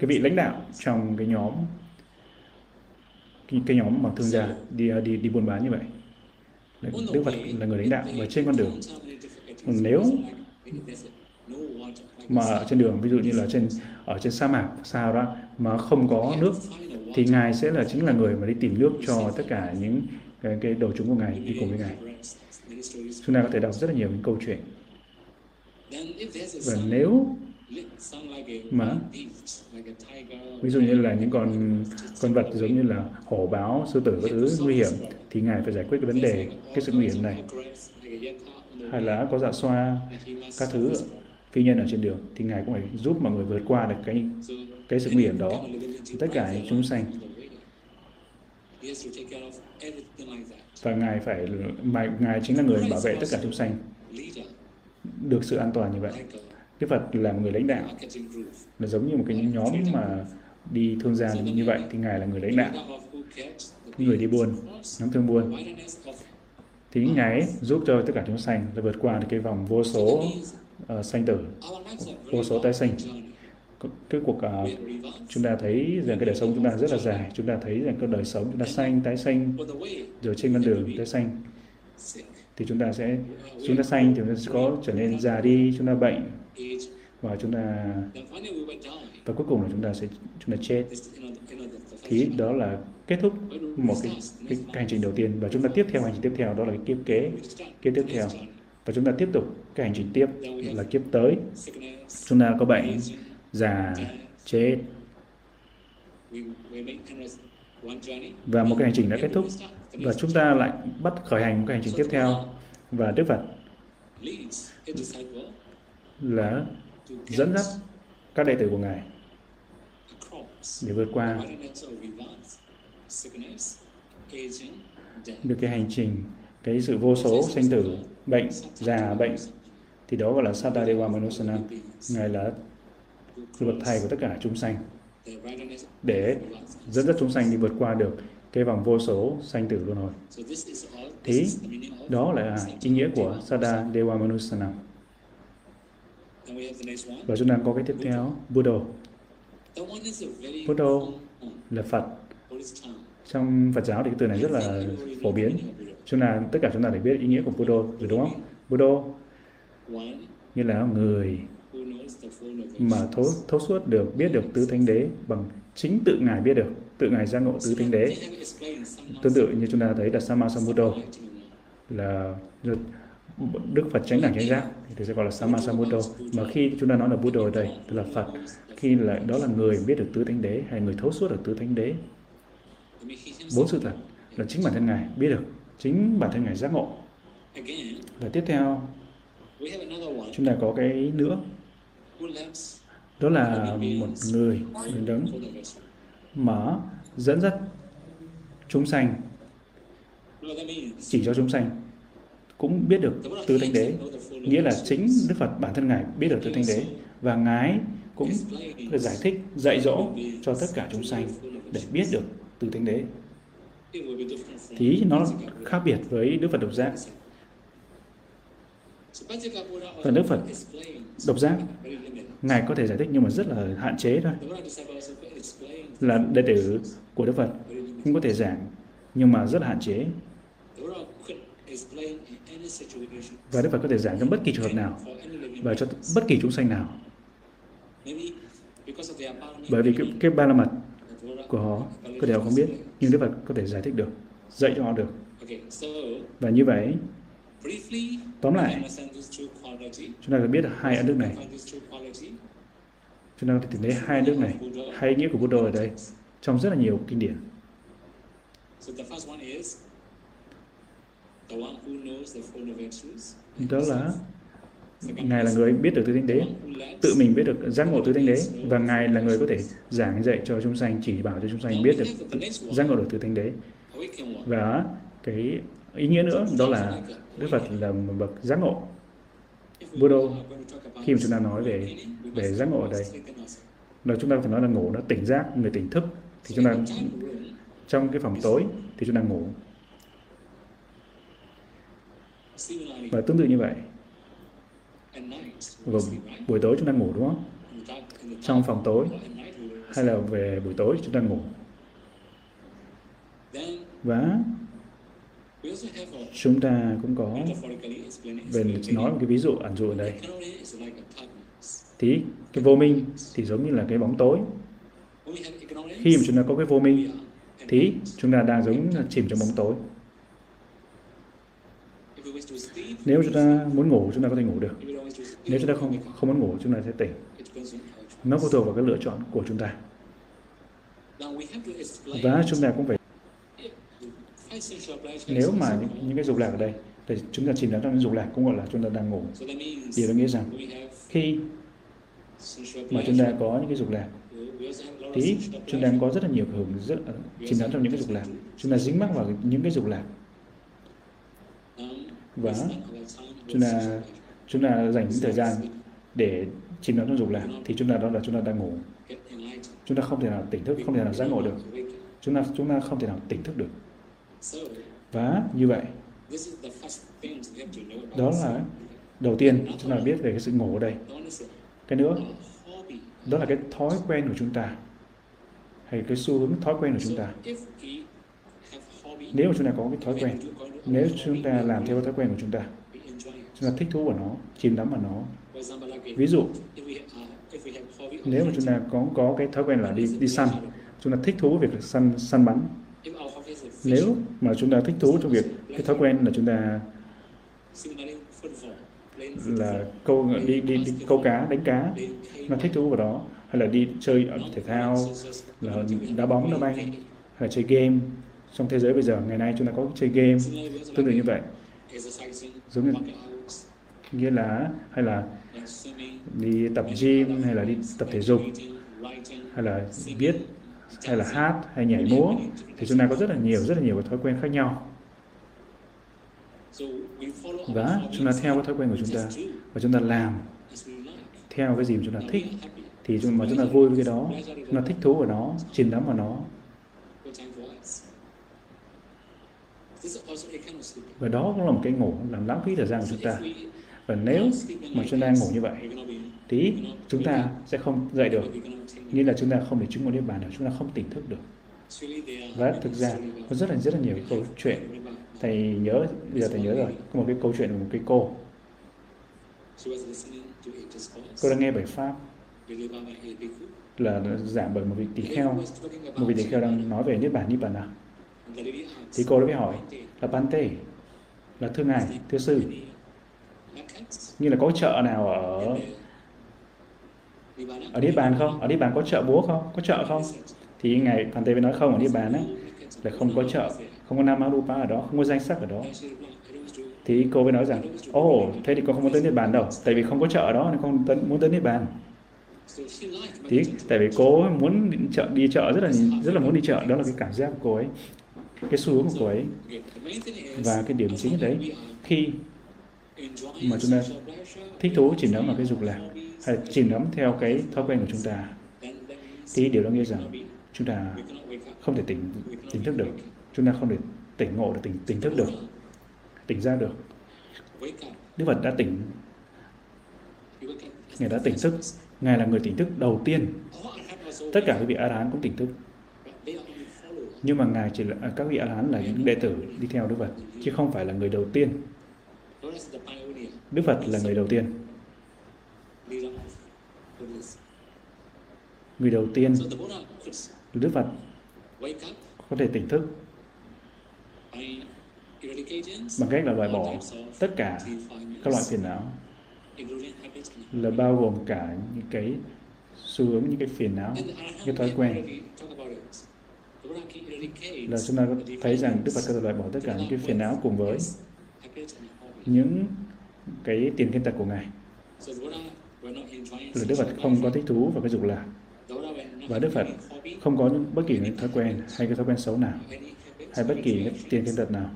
Speaker 1: cái vị lãnh đạo trong cái nhóm cái, cái nhóm mà thương gia đi đi đi buôn bán như vậy. Đức Phật là người lãnh đạo và trên con đường. Nếu mà ở trên đường ví dụ như là trên ở trên sa mạc sao đó mà không có nước thì ngài sẽ là chính là người mà đi tìm nước cho tất cả những cái, cái đầu chúng của ngài đi cùng với ngài chúng ta có thể đọc rất là nhiều những câu chuyện và nếu mà ví dụ như là những con con vật giống như là hổ báo sư tử các thứ nguy hiểm thì ngài phải giải quyết cái vấn đề cái sự nguy hiểm này. hay là có dạ xoa các thứ phi nhân ở trên đường thì ngài cũng phải giúp mọi người vượt qua được cái cái sự nguy hiểm đó. tất cả chúng sanh. và ngài phải mà ngài chính là người bảo vệ tất cả chúng sanh được sự an toàn như vậy. Đức Phật là một người lãnh đạo là giống như một cái nhóm mà đi thương gia như vậy thì ngài là người lãnh đạo người đi buôn nhóm thương buôn. Thì ngài ấy giúp cho tất cả chúng sanh là vượt qua được cái vòng vô số uh, sanh tử vô số tái sinh. Cái cuộc uh, chúng ta thấy rằng cái đời sống chúng ta rất là dài chúng ta thấy rằng cái đời sống chúng ta sanh tái sanh rồi trên con đường tái sanh thì chúng ta sẽ chúng ta sanh thì chúng ta sẽ có trở nên già đi chúng ta bệnh. Và chúng ta và cuối cùng là chúng ta sẽ chúng ta chết. Thì đó là kết thúc một cái, cái, cái hành trình đầu tiên. Và chúng ta tiếp theo hành trình tiếp theo đó là cái kiếp kế kiếp tiếp theo. Và chúng ta tiếp tục cái hành trình tiếp là kiếp tới. Chúng ta có bệnh già chết và một cái hành trình đã kết thúc. Và chúng ta lại bắt khởi hành một cái hành trình tiếp theo. Và Đức Phật là dẫn dắt các đệ tử của Ngài để vượt qua được cái hành trình, cái sự vô số sanh tử, bệnh, già, bệnh. Thì đó gọi là Satadeva Manusanam ngài là luật thầy của tất cả chúng sanh để dẫn dắt chúng sanh đi vượt qua được cái vòng vô số sanh tử luân hồi Thế đó là ý nghĩa của Sada Dewa Manusanam và chúng ta có cái tiếp theo, Buddha. Buddha là Phật. Trong Phật giáo thì cái từ này rất là phổ biến. Chúng ta, tất cả chúng ta đều biết ý nghĩa của Buddha rồi, đúng không? Buddha như là người mà thấu, thấu suốt được biết được tứ thánh đế bằng chính tự ngài biết được tự ngài giác ngộ tứ thánh đế. Tương tự như chúng ta thấy là Samasambuddha là Đức Phật tránh đẳng chánh giác thì sẽ gọi là Samasambuddha. Mà khi chúng ta nói là Buddha ở đây tức là Phật khi là đó là người biết được tứ thánh đế hay người thấu suốt được tứ thánh đế. Bốn sự thật là chính bản thân ngài biết được chính bản thân ngài giác ngộ. Và tiếp theo chúng ta có cái nữa đó là một người đấng mở dẫn dắt chúng sanh. Chỉ cho chúng sanh. Cũng biết được tứ thánh đế nghĩa là chính đức phật bản thân ngài biết được tứ thánh đế. Và ngài cũng giải thích dạy dỗ cho tất cả chúng sanh để biết được tứ thánh đế. Thì nó khác biệt với đức phật độc giác. Và đức phật độc giác ngài có thể giải thích nhưng mà rất là hạn chế thôi là đệ tử của đức phật cũng có thể giảng nhưng mà rất là hạn chế và Đức Phật có thể giảng trong bất kỳ trường hợp nào và cho bất kỳ chúng sanh nào. Bởi vì cái, cái ba la mật của họ có thể họ không biết, nhưng Đức Phật có thể giải thích được, dạy cho họ được. Và như vậy, tóm lại, chúng ta phải biết hai ân đức này. Chúng ta có thể tìm thấy hai ân đức này, hai ý nghĩa của Buddha ở đây, trong rất là nhiều kinh điển. Đó là Ngài là người biết được tứ thánh đế, tự mình biết được giác ngộ tứ thánh đế. và Ngài là người có thể giảng dạy cho chúng sanh, chỉ bảo cho chúng sanh biết được giác ngộ được tứ thánh đế. Và cái ý nghĩa nữa đó là Đức Phật là một bậc giác ngộ. Buddha, khi mà chúng ta nói về về giác ngộ ở đây, là chúng ta phải nói là ngủ nó tỉnh giác, người tỉnh thức, thì chúng ta trong cái phòng tối thì chúng ta ngủ. Và tương tự như vậy vào buổi tối chúng ta ngủ đúng không? Trong phòng tối hay là về buổi tối chúng ta ngủ. Và chúng ta cũng có về nói một cái ví dụ ẩn dụ ở đây. Thì cái vô minh thì giống như là cái bóng tối. Khi mà chúng ta có cái vô minh, thì chúng ta đang giống chìm trong bóng tối. Nếu chúng ta muốn ngủ, chúng ta có thể ngủ được. Nếu chúng ta không không muốn ngủ, chúng ta sẽ tỉnh. Nó phụ thuộc vào cái lựa chọn của chúng ta. Và chúng ta cũng phải nếu mà những, những cái dục lạc ở đây thì chúng ta chìm đắm trong những dục lạc cũng gọi là chúng ta đang ngủ. Điều đó nghĩa rằng khi mà chúng ta có những cái dục lạc thì chúng ta có rất là nhiều hưởng rất chìm đắm trong những cái dục lạc. Chúng ta dính mắc vào những cái dục lạc. Và chúng ta chúng ta dành những thời gian để chìm đắm trong dục lạc thì chúng ta đó là chúng ta đang ngủ. Chúng ta không thể nào tỉnh thức không thể nào giác ngộ được. Chúng ta chúng ta không thể nào tỉnh thức được và như vậy, đó là đầu tiên chúng ta biết về cái sự ngủ ở đây. Cái nữa, đó là cái thói quen của chúng ta, hay cái xu hướng thói quen của chúng ta. Nếu mà chúng ta có cái thói quen, nếu chúng ta làm theo cái thói quen của chúng ta chúng ta thích thú vào nó, chìm đắm vào nó. Ví dụ, nếu mà chúng ta có có cái thói quen là đi đi săn, chúng ta thích thú việc săn săn bắn nếu mà chúng ta thích thú trong việc cái thói quen là chúng ta là câu đi đi, đi câu cá đánh cá nó thích thú vào đó hay là đi chơi ở thể thao là đá bóng đá banh hay là chơi game. Trong thế giới bây giờ ngày nay chúng ta có chơi game tương tự như vậy. Giống như nghĩa là hay là đi tập gym hay là đi tập thể dục hay là viết hay là hát, hay nhảy múa, thì chúng ta có rất là nhiều, rất là nhiều cái thói quen khác nhau. Và chúng ta theo cái thói quen của chúng ta, và chúng ta làm theo cái gì mà chúng ta thích, thì chúng mà chúng ta vui với cái đó, chúng ta thích thú ở nó, chìm đắm vào nó. Và đó cũng là một cái ngủ làm lãng phí thời gian của chúng ta. Và nếu mà chúng ta ngủ như vậy tí, chúng ta sẽ không dậy được. Nghĩa là chúng ta không thể chứng ngộ niết bàn được chúng ta không tỉnh thức được. Và thực ra, có rất là rất là nhiều câu chuyện. Thầy nhớ, bây giờ thầy nhớ rồi, có một cái câu chuyện của một cái cô. Cô đang nghe bài pháp. Là giảng bởi một vị tỳ kheo. Một vị tỳ kheo đang nói về niết bàn niết bàn nào? Thì cô đã mới hỏi là Bante là thưa ngài thưa sư. Như là có chợ nào ở ở Niết Bàn không? Ở Niết Bàn có chợ búa không? Có chợ không? Thì ngài Phản Tê mới nói không ở Niết Bàn á là không có chợ, không có Nam Arupa ở đó, không có danh sắc ở đó. Thì cô mới nói rằng, ồ, oh, thế thì con không muốn tới Niết Bàn đâu, tại vì không có chợ ở đó nên không muốn tới Niết Bàn. Thì tại vì cô muốn đi chợ, đi chợ rất là rất là muốn đi chợ, đó là cái cảm giác của cô ấy, cái xu hướng của cô ấy. Và cái điểm chính đấy, khi mà chúng ta thích thú chìm đắm vào cái dục lạc hay chìm đắm theo cái thói quen của chúng ta. Thì điều đó nghĩa rằng chúng ta không thể tỉnh tỉnh thức được. Chúng ta không thể tỉnh ngộ được, tỉnh tỉnh thức được, tỉnh ra được. Đức Phật đã tỉnh. Ngài đã tỉnh thức. Ngài là người tỉnh thức đầu tiên. Tất cả các vị A Hán cũng tỉnh thức. Nhưng mà Ngài chỉ là à, các vị A Hán là những đệ tử đi theo Đức Phật, chứ không phải là người đầu tiên. Đức Phật là người đầu tiên người đầu tiên Đức Phật có thể tỉnh thức. Bằng cách là loại bỏ tất cả các loại phiền não. Là bao gồm cả những cái xu hướng những cái phiền não những thói quen. là chúng ta thấy rằng Đức Phật có thể loại bỏ tất cả những cái phiền não cùng với những cái tiền kiên tật của ngài là Đức Phật không có thích thú vào cái dục lạc. Và Đức Phật không có những bất kỳ những thói quen hay cái thói quen xấu nào, hay bất kỳ những tiền thêm tật nào.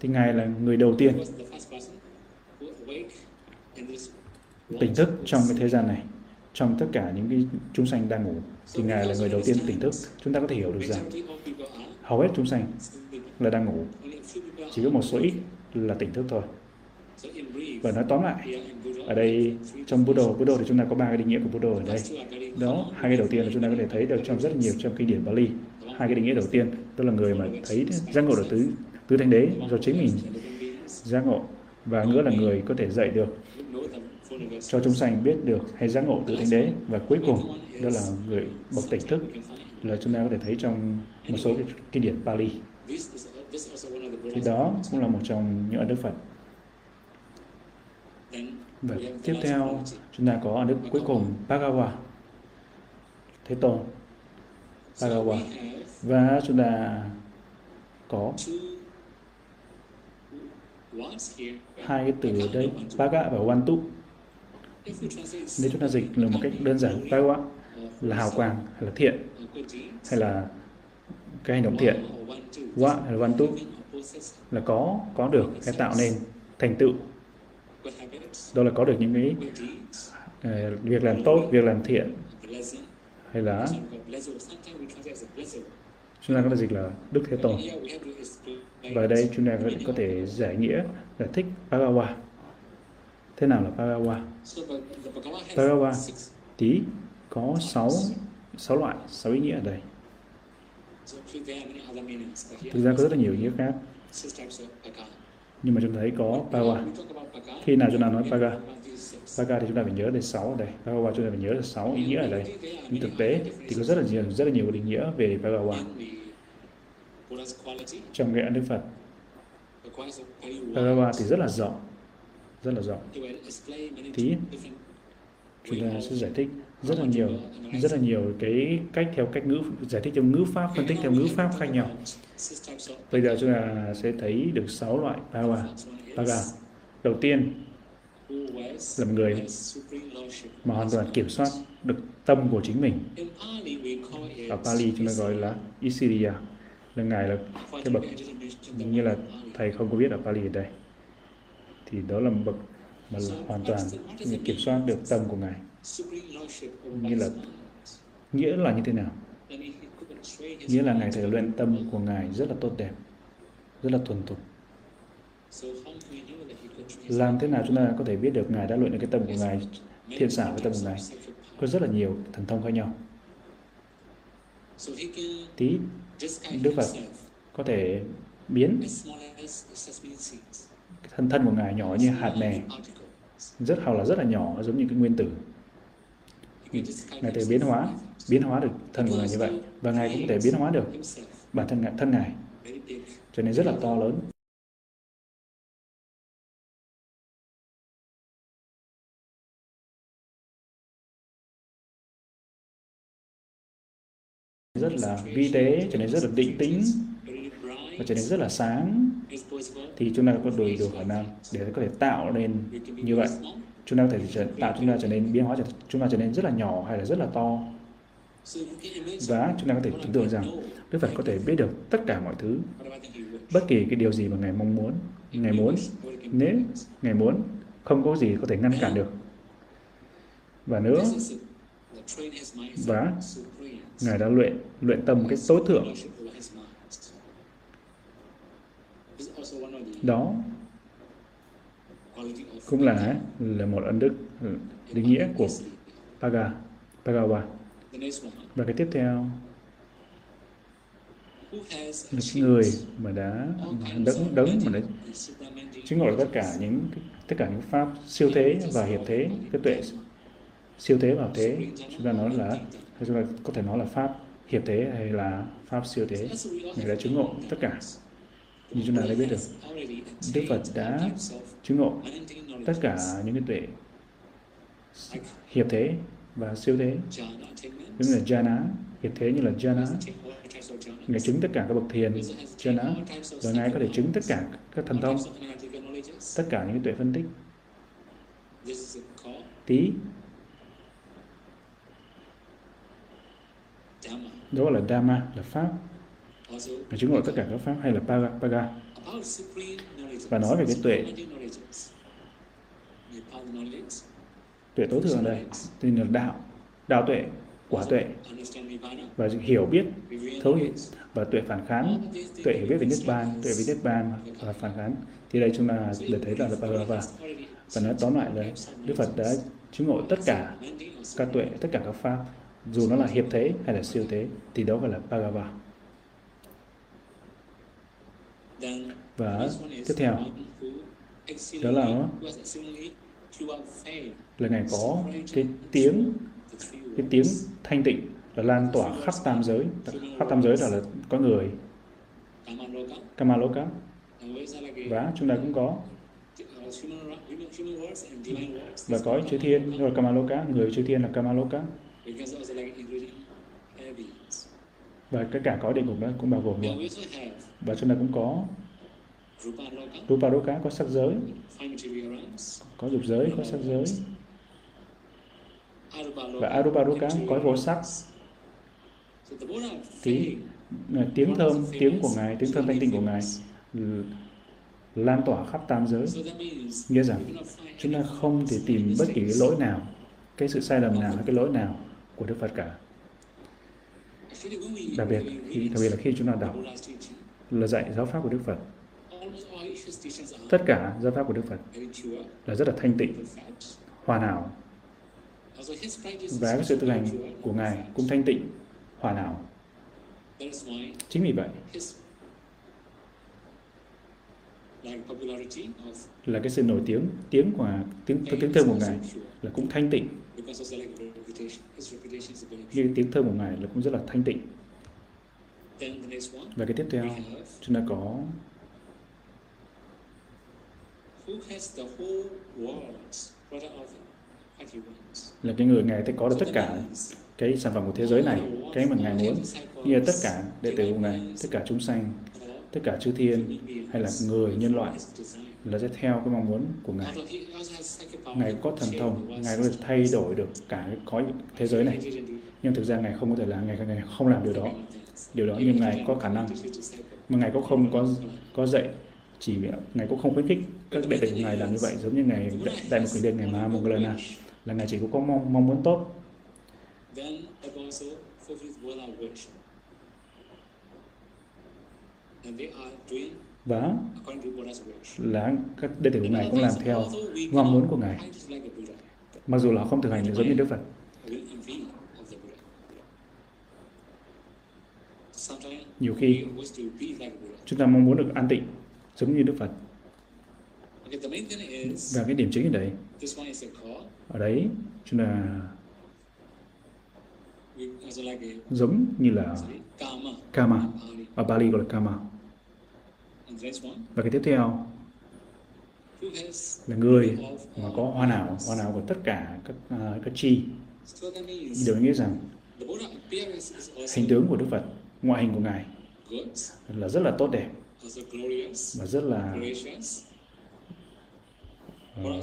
Speaker 1: Thì ngài là người đầu tiên tỉnh thức trong cái thế gian này, trong tất cả những cái chúng sanh đang ngủ. Thì ngài là người đầu tiên tỉnh thức. Chúng ta có thể hiểu được rằng hầu hết chúng sanh là đang ngủ. Chỉ có một số ít là tỉnh thức thôi và nói tóm lại, ở đây trong Buddha Buddha thì chúng ta có ba cái định nghĩa của Buddha ở đây. Đó, hai cái đầu tiên là chúng ta có thể thấy được trong rất nhiều trong kinh điển Bali. Hai cái định nghĩa đầu tiên đó là người mà thấy giác ngộ được tứ tứ thánh đế do chính mình giác ngộ, và nữa là người có thể dạy được, cho chúng sanh biết được hay giác ngộ từ thánh đế. Và cuối cùng, đó là người bậc tỉnh thức, là chúng ta có thể thấy trong một số kinh điển Pali thì đó cũng là một trong những đức Phật và tiếp theo chúng ta có ân đức cuối cùng Bhagawa Thế Tôn Bhagawa và chúng ta có hai cái từ ở đây Bhaga và Wantu nếu chúng ta dịch là một cách đơn giản Bhagawa là hào quang hay là thiện hay là cái hành động thiện. Wa hay là Wantu là có có được cái tạo nên thành tựu đó là có được những cái uh, ờ, việc làm tốt việc làm thiện. Hay là? Chúng ta có thể dịch là Đức Thế Tôn. Và đây chúng ta có thể giải nghĩa giải thích Bhagawa thế nào là Bhagawa Bhagawa tí có 6 sáu loại sáu ý nghĩa ở đây. Thực ra có rất là nhiều ý nghĩa khác nhưng mà chúng ta thấy có Bhagawa khi nào chúng ta nói paga paga thì chúng ta phải nhớ đến sáu ở đây. Bhagawa chúng ta phải nhớ là sáu ý nghĩa ở đây. Nhưng thực tế thì có rất là nhiều, rất là nhiều định nghĩa về Bhagawa trong nghệ Đức Phật Bhagawa thì rất là rộng, rất là rộng. Thì chúng ta sẽ giải thích rất là nhiều, rất là nhiều cái cách theo cách ngữ, giải thích theo ngữ pháp, phân tích theo ngữ pháp khác nhau bây giờ chúng ta sẽ thấy được sáu loại Bhagawa Bhagawa đầu tiên là một người mà hoàn toàn kiểm soát được tâm của chính mình. Ở Pali chúng ta gọi là Isiriya là ngài là cái bậc như là thầy không có biết ở Pali ở đây. Thì đó là một bậc mà là hoàn toàn kiểm soát được tâm của ngài. Như là nghĩa là như thế nào? Nghĩa là ngài thể luyện tâm của ngài rất là tốt đẹp, rất là thuần thục. Làm thế nào chúng ta có thể biết được ngài đã luyện được cái tâm của ngài, thiện xảo với tâm của ngài? Có rất là nhiều thần thông khác nhau. Tí, Đức Phật có thể biến thân thân của ngài nhỏ như hạt mè rất hầu là rất là nhỏ, giống như cái nguyên tử ngài thể biến hóa. Biến hóa được thân của ngài như vậy. Và ngài cũng thể biến hóa được bản thân ngài thân ngài. Cho nên rất là to lớn. Rất là vi tế trở nên rất là định tĩnh và trở nên rất là sáng. Thì chúng ta có đủ đủ khả năng để có thể tạo nên như vậy chúng ta có thể tạo chúng ta trở nên biến hóa chúng ta trở nên rất là nhỏ hay là rất là to. Và chúng ta có thể tưởng tượng rằng Đức Phật có thể biết được tất cả mọi thứ, bất kỳ cái điều gì mà ngài mong muốn, ngài muốn. Nếu ngài muốn, không có gì có thể ngăn cản được. Và nữa và ngài đã luyện luyện tâm cái tối thượng. Đó cũng là là một ân đức ừ, định nghĩa của Paga, Pagawa. Và cái tiếp theo. Là người mà đã đấng đấng mà đã chứng ngộ tất cả những tất cả những pháp siêu thế và hiệp thế cái tuệ siêu thế và thế. Chúng ta nói là chúng ta có thể nói là pháp hiệp thế hay là pháp siêu thế. Người đã chứng ngộ tất cả như chúng ta đã biết được. Đức Phật đã chứng ngộ tất cả những cái tuệ hiệp thế và siêu thế. Giống như là jhana hiệp thế như là jhana ngài chứng tất cả các bậc thiền jhana và ngài có thể chứng tất cả các thần thông, tất cả những cái tuệ phân tích. Tí. Đó là dharma là pháp và chứng ngộ tất cả các pháp hay là paga, paga. và nói về cái tuệ. Tuệ tối thượng ở đây tên là đạo đạo tuệ quả tuệ. Và hiểu biết thấu hiểu. Và tuệ phản kháng tuệ hiểu biết về niết bàn tuệ về niết bàn và phản kháng. Thì đây chúng ta để thấy là Bhagavad và nói tóm lại là Đức Phật đã chứng ngộ tất cả các tuệ tất cả các pháp. Dù nó là hiệp thế hay là siêu thế thì đó gọi là Bhagavad và tiếp theo. đó là là ngài có cái tiếng cái tiếng thanh tịnh là lan tỏa khắp tam giới. khắp tam giới là, là có người. Kamaloka và chúng ta cũng có. Và có chư thiên. Là Kamaloka người chư thiên là Kamaloka và tất cả cõi địa ngục đó cũng bao gồm luôn và chúng ta cũng có Rupa có sắc giới, có dục giới, có sắc giới. Và Arupa có vô sắc. Thì à, tiếng thơm, tiếng của ngài, tiếng thơm thanh tịnh của ngài lan tỏa khắp tam giới. Nghĩa rằng chúng ta không thể tìm bất kỳ cái lỗi nào, cái sự sai lầm nào hay cái lỗi nào của Đức Phật cả đặc biệt, khi đặc biệt là khi chúng ta đọc là dạy giáo pháp của Đức Phật. Tất cả giáo pháp của Đức Phật là rất là thanh tịnh, hoàn hảo. Và cái sự thực hành của ngài cũng thanh tịnh, hoàn hảo. Chính vì vậy là cái sự nổi tiếng tiếng của tiếng tiếng thơm của ngài là cũng thanh tịnh. Như tiếng thơm của ngài là cũng rất là thanh tịnh. Và cái tiếp theo chúng ta có là cái người ngài sẽ có được tất cả cái sản phẩm của thế giới này cái mà ngài muốn như là tất cả đệ tử của ngài tất cả chúng sanh tất cả chư thiên hay là người nhân loại là sẽ theo cái mong muốn của ngài. Ngài có thần thông, ngài có thể thay đổi được cả cái có thế giới này. Nhưng thực ra ngài không có thể làm ngài ngài không làm điều đó. Điều đó nhưng ngài có khả năng. Mà ngài cũng không có có dạy chỉ ngài cũng không khuyến khích các đệ tử của ngài làm như vậy, giống như ngài đại một quyền điện ngài Mahamoggallana là ngài chỉ có mong mong muốn tốt và là các đệ tử của ngài cũng làm theo mong muốn của ngài. Mặc dù là không thực hành giống như Đức Phật. nhiều khi chúng ta mong muốn được an tịnh giống như Đức Phật. Và cái điểm chính ở đây ở đấy chúng ta giống như là kama ở Bali gọi là kama và cái tiếp theo là người mà có hoa nào hoa nào của tất cả các uh, các chi? Điều nghĩa rằng hình tướng của Đức Phật ngoại hình của ngài là rất là tốt đẹp. Và rất là uh,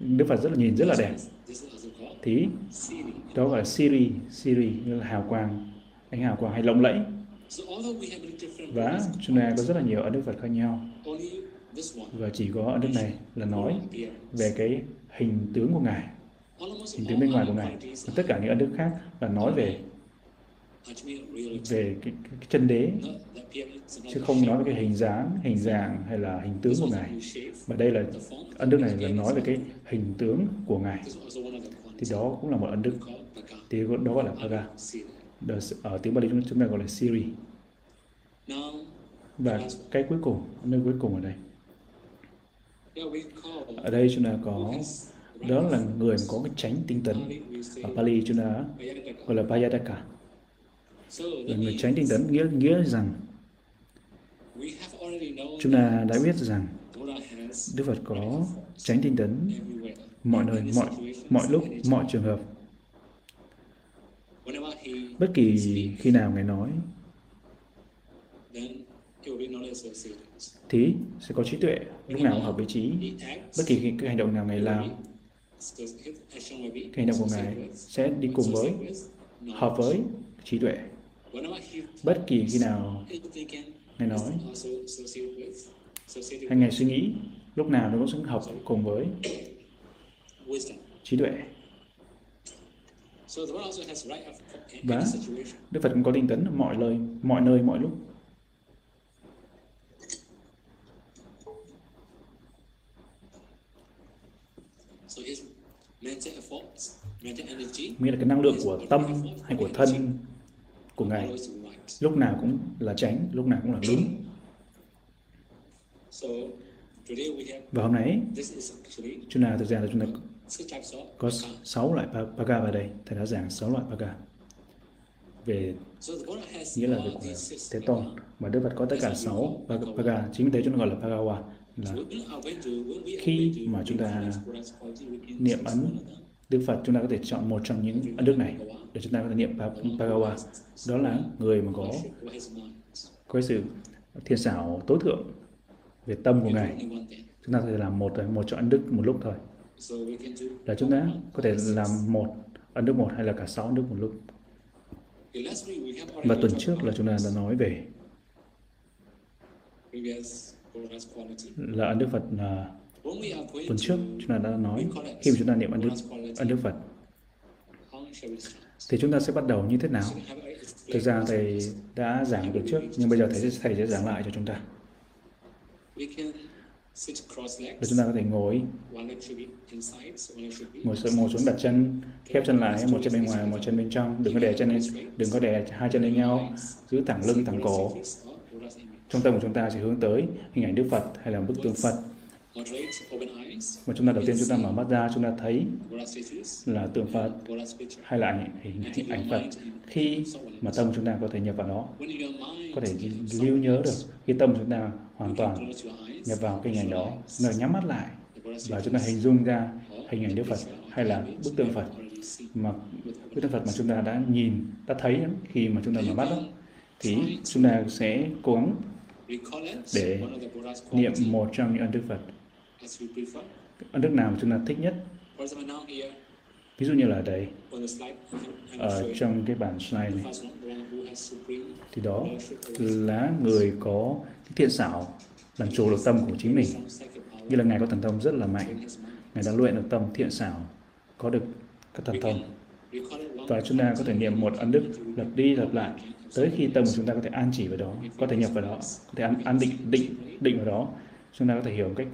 Speaker 1: Đức Phật rất là nhìn rất là đẹp. Thì đó gọi là Siri Siri là hào quang ánh hào quang hay lộng lẫy. Và chúng ta có rất là nhiều ấn đức Phật khác nhau. Và chỉ có ấn đức này là nói về cái hình tướng của ngài hình tướng bên ngoài của ngài. và tất cả những ấn đức khác là nói về về cái, cái, chân đế. Chứ không nói về cái hình dáng hình dạng hay là hình tướng của ngài. và đây là ân đức này là nói về cái hình tướng của ngài. Thì đó cũng là một ân đức. thì đó gọi là paga ở tiếng Bali chúng ta gọi là Siri. Và cái cuối cùng nơi cuối cùng ở đây. Ở đây chúng ta có đó là người mà có cái tránh tinh tấn ở Pali chúng ta gọi là Payadaka là người tránh tinh tấn nghĩa nghĩa rằng chúng ta đã biết rằng Đức Phật có tránh tinh tấn mọi nơi, mọi mọi lúc, mọi trường hợp. Bất kỳ khi nào Ngài nói thì sẽ có trí tuệ lúc nào cũng hợp với trí. bất kỳ cái, cái hành động nào ngài làm cái hành động của ngài sẽ đi cùng với hợp với trí tuệ. Bất kỳ khi nào ngài nói hay ngài suy nghĩ lúc nào nó cũng hợp cùng với trí tuệ và Đức Phật cũng có tinh tấn mọi lời, mọi nơi, mọi lúc. nghĩa là cái năng lượng của tâm hay của thân của ngài lúc nào cũng là tránh lúc nào cũng là đúng. Và hôm nay chúng ta thực ra là chúng ta có 6 loại paga vào đây. Thầy đã giảng 6 loại paga. Về nghĩa là về của Thế Tôn và Đức Phật có tất cả 6 paga. chính thế chúng ta gọi là pagawa là khi mà chúng ta niệm ấn Đức Phật chúng ta có thể chọn một trong những ấn đức này để chúng ta có thể niệm Bhagawa đó là người mà có có sự thiên xảo tối thượng về tâm của ngài. chúng ta có thể làm một một chọn đức một lúc thôi là chúng ta có thể làm một ấn đức một hay là cả sáu ấn đức một lúc. Và tuần trước là chúng ta đã nói về là ấn đức Phật là tuần trước chúng ta đã nói khi mà chúng ta niệm ân đức ân đức Phật thì chúng ta sẽ bắt đầu như thế nào? Thực ra thầy đã giảng tuần trước nhưng bây giờ thầy sẽ thầy sẽ giảng lại cho chúng ta để chúng ta có thể ngồi. Ngồi sự ngồi xuống đặt chân khép chân lại một chân bên ngoài một chân bên trong. Đừng có để chân đừng có để hai chân lên nhau. Giữ thẳng lưng thẳng cổ. Trong tâm của chúng ta sẽ hướng tới hình ảnh Đức Phật hay là bức tượng Phật. Mà chúng ta đầu tiên chúng ta mở mắt ra chúng ta thấy là tượng Phật hay là ảnh, hình, hình ảnh Phật. Khi mà tâm chúng ta có thể nhập vào đó có thể lưu nhớ được khi tâm chúng ta hoàn toàn nhập vào cái hình ảnh đó rồi nhắm mắt lại và chúng ta hình dung ra hình ảnh Đức Phật hay là bức tượng Phật mà bức tượng Phật mà chúng ta đã nhìn, đã thấy khi mà chúng ta mở mắt đó, thì chúng ta sẽ cố gắng để niệm một trong những ân đức Phật. Ân đức nào mà chúng ta thích nhất? Ví dụ như là ở đây, ở trong cái bản slide này, thì đó là người có thiện xảo làm chủ được tâm của chính mình. Như là ngài có thần thông rất là mạnh. Ngài đã luyện được tâm thiện xảo có được các thần thông. Và chúng ta có thể niệm một ân đức lặp đi lặp lại tới khi tâm của chúng ta có thể an chỉ vào đó có thể nhập vào đó có thể an, an định định định vào đó. Chúng ta có thể hiểu một cách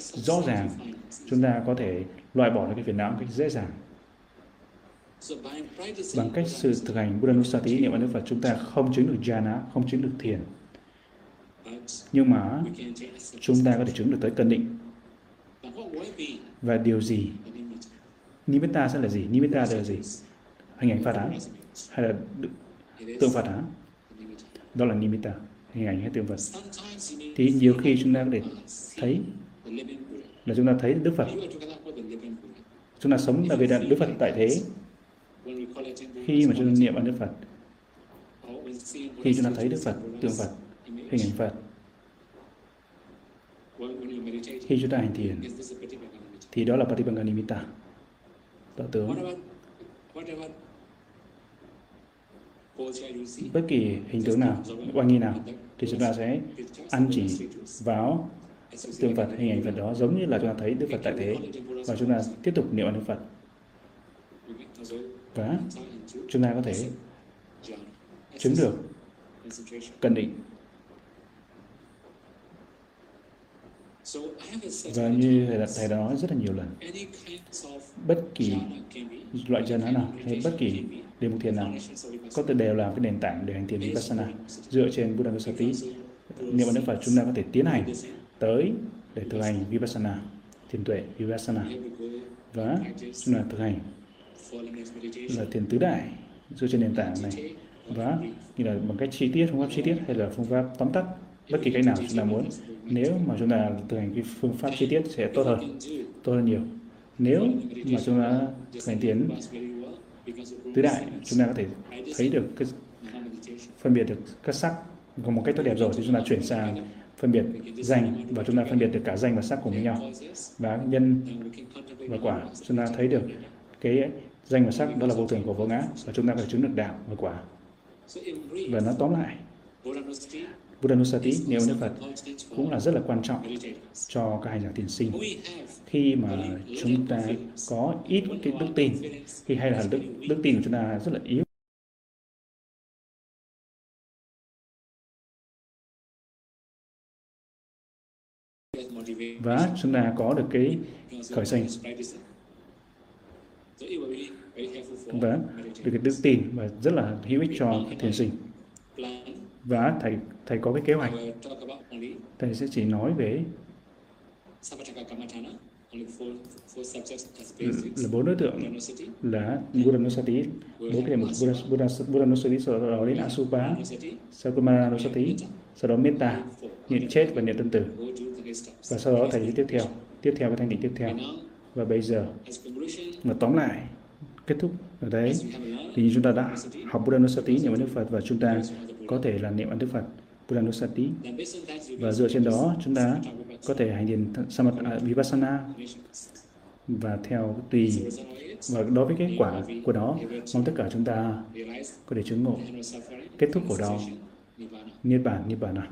Speaker 1: rõ ràng. Chúng ta có thể loại bỏ được cái phiền não một cách dễ dàng. Bằng cách sự thực hành Buddha Nusati niệm ân Đức Phật chúng ta không chứng được jhana không chứng được thiền nhưng mà chúng ta có thể chứng được tới cân định. Và điều gì? Nimitta sẽ là gì? Nimitta là gì? Hình ảnh phát án hay là tượng phát án đó là nimitta hình ảnh hay tượng Phật thì nhiều khi chúng ta có thể thấy là chúng ta thấy Đức Phật. Chúng ta sống là về Đức Phật tại thế. Khi mà chúng ta niệm ơn Đức Phật, khi chúng ta thấy Đức Phật tượng Phật hình ảnh Phật khi chúng ta hành thiền thì đó là Patipanga Nimitta tỏ tướng bất kỳ hình tướng nào, oai nghi nào, thì chúng ta sẽ ăn chỉ vào tượng Phật, hình ảnh Phật đó giống như là chúng ta thấy Đức Phật tại thế và chúng ta tiếp tục niệm Đức Phật. Và chúng ta có thể chứng được cân định. Và như thầy đã, thầy đã nói rất là nhiều lần, bất kỳ loại chân nào hay bất kỳ đề mục thiền nào có thể đều là cái nền tảng để hành thiền vipassana. dựa trên Buddha Nusati niệm Đức Phật chúng ta có thể tiến hành tới để thực hành vipassana thiền tuệ vipassana. Và chúng ta thực hành là thiền tứ đại dựa trên nền tảng này. Và như là bằng cách chi tiết phương pháp chi tiết hay là phương pháp tóm tắt bất kỳ cách nào chúng ta muốn. Nếu mà chúng ta thực hành cái phương pháp chi tiết sẽ tốt hơn tốt hơn nhiều. Nếu mà chúng ta thực hành tiến tứ đại, chúng ta có thể thấy được cái phân biệt được các sắc có một cách tốt đẹp rồi thì chúng ta chuyển sang phân biệt danh và chúng ta phân biệt được cả danh và sắc cùng với nhau. Và nhân và quả, chúng ta thấy được cái danh và sắc đó là vô thường của vô ngã và chúng ta phải chứng được đạo và quả. Và nó tóm lại Buddhanusati, nếu như Đức Phật cũng là rất là quan trọng cho các hành giả tiền sinh. Khi mà chúng ta có ít cái đức tin, khi hay là đức, đức tin của chúng ta rất là yếu, và chúng ta có được cái khởi sinh và được cái đức tin và rất là hữu ích cho thiền sinh và thầy thầy có cái kế hoạch. Thầy sẽ chỉ nói về là bốn đối tượng là Buddhanussati bốn cái đề mục Buddhanussati sau đó đến Asupa sau Kumaranusati sau đó Metta nhịn chết và niệm tân tử. Và sau đó thành tích tiếp theo tiếp theo cái thanh định tiếp theo. Và bây giờ mà tóm lại kết thúc ở đấy thì chúng ta đã học Buddhanussati niệm Đức Phật và chúng ta có thể là niệm ơn Đức Phật Buddhanussati và dựa trên đó chúng ta có thể hành thiền Samatha Vipassana. Và theo tùy. Và đối với kết quả của đó mong tất cả chúng ta có thể chứng ngộ kết thúc của đau niết bàn niết bàn à.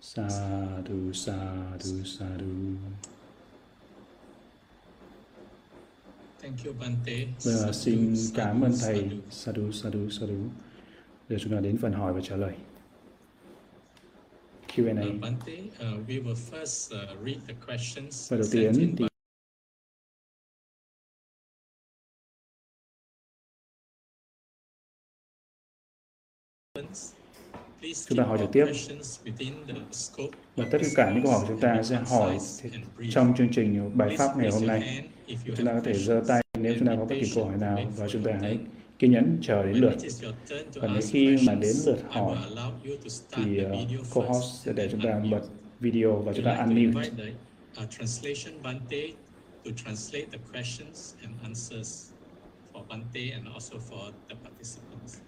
Speaker 1: Sadhu sadhu sadhu
Speaker 2: Thank you, Bante.
Speaker 1: Và xin cảm ơn thầy. sadhu sadhu sadhu để chúng ta đến phần hỏi và trả lời Q&A.
Speaker 2: Uh, Bante, uh, we will first uh, read the questions
Speaker 1: Và đầu tiên thì chúng ta hỏi trực tiếp.
Speaker 2: questions within the scope
Speaker 1: và tất cả những câu hỏi chúng ta sẽ hỏi trong chương trình bài pháp ngày hôm nay. Chúng ta có thể giơ tay nếu chúng ta có bất kỳ câu hỏi nào và chúng ta hãy. Kiên nhẫn chờ đến lượt. Và nếu khi mà đến lượt hỏi thì uh,
Speaker 2: video
Speaker 1: co-host sẽ để chúng ta bật video và chúng ta unmute.
Speaker 2: uh, to translate the questions and answers for Bante and also for the participants.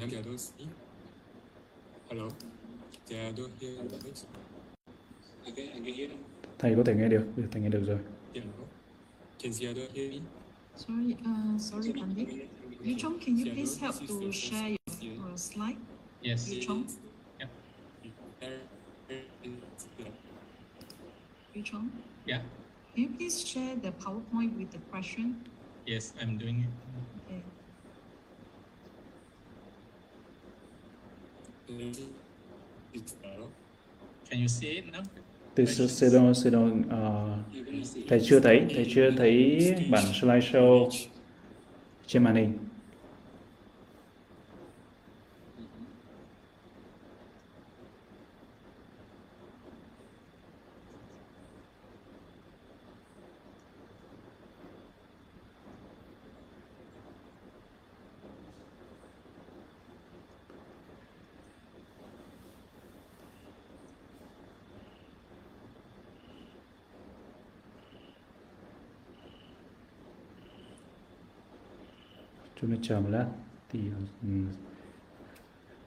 Speaker 3: Nam Gia Đô Sĩ. Hello. Gia Đô here. Okay, I can hear you.
Speaker 1: Thầy có thể nghe được, được thầy nghe được rồi.
Speaker 3: Yeah. Can Gia Đô hear me?
Speaker 4: Sorry, uh, sorry, Pandit. Yu Chong, can you please help to share your uh, slide?
Speaker 2: Yes.
Speaker 4: Yu Chong,
Speaker 2: Yep.
Speaker 4: Yu Chong,
Speaker 2: Yeah.
Speaker 4: can you please share the PowerPoint with the question?
Speaker 2: Yes, I'm doing it. Can you see it now?
Speaker 1: Từ Sedon, Sedon, uh, thầy chưa thấy, thầy chưa thấy bản slideshow trên màn hình. Ta chờ một lát thì um,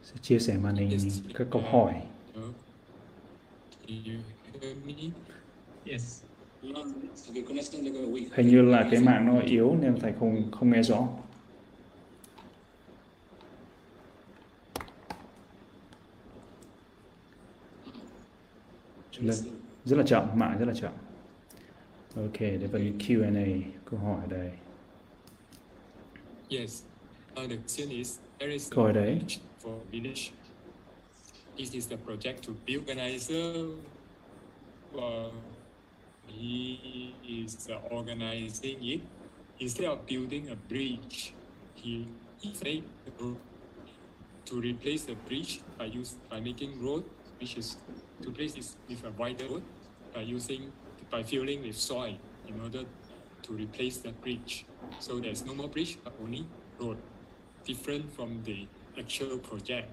Speaker 1: sẽ chia sẻ màn hình các câu hỏi.
Speaker 2: Yes.
Speaker 1: Hình như là cái mạng nó yếu nên thầy không không nghe rõ. Ta rất là chậm, mạng rất là chậm. Ok, để phần Q&A câu hỏi đây.
Speaker 3: Yes. Uh, the question is, there is
Speaker 1: hỏi đấy.
Speaker 3: for village. This is the project to build organizer. Uh, he is uh, organizing it. Instead of building a bridge, he made to replace the bridge by use by making road, which is to replace this with a wider road by using by filling with soil in order to replace the bridge. So there's no more bridge, but only road, different from the actual project.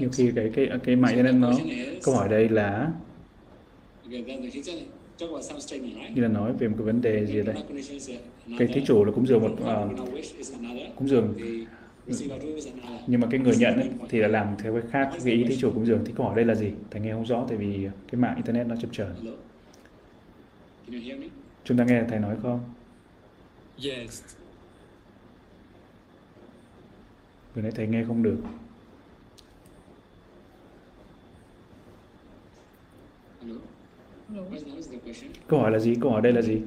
Speaker 1: Nhiều khi cái cái cái mạng internet nó câu hỏi đây là như là nói về một cái vấn đề gì đây. Cái thí chủ là cúng dường một uh, cúng dường. Nhưng mà cái người nhận ấy, thì là làm theo cái khác cái ý thí chủ cúng dường. Thì câu hỏi đây là gì? Thầy nghe không rõ tại vì cái mạng internet nó chập chờn. Chúng ta nghe thầy nói không?
Speaker 3: Yes,
Speaker 1: vừa nãy thầy nghe không được
Speaker 4: Hello.
Speaker 1: câu hỏi là gì câu hỏi đây là gì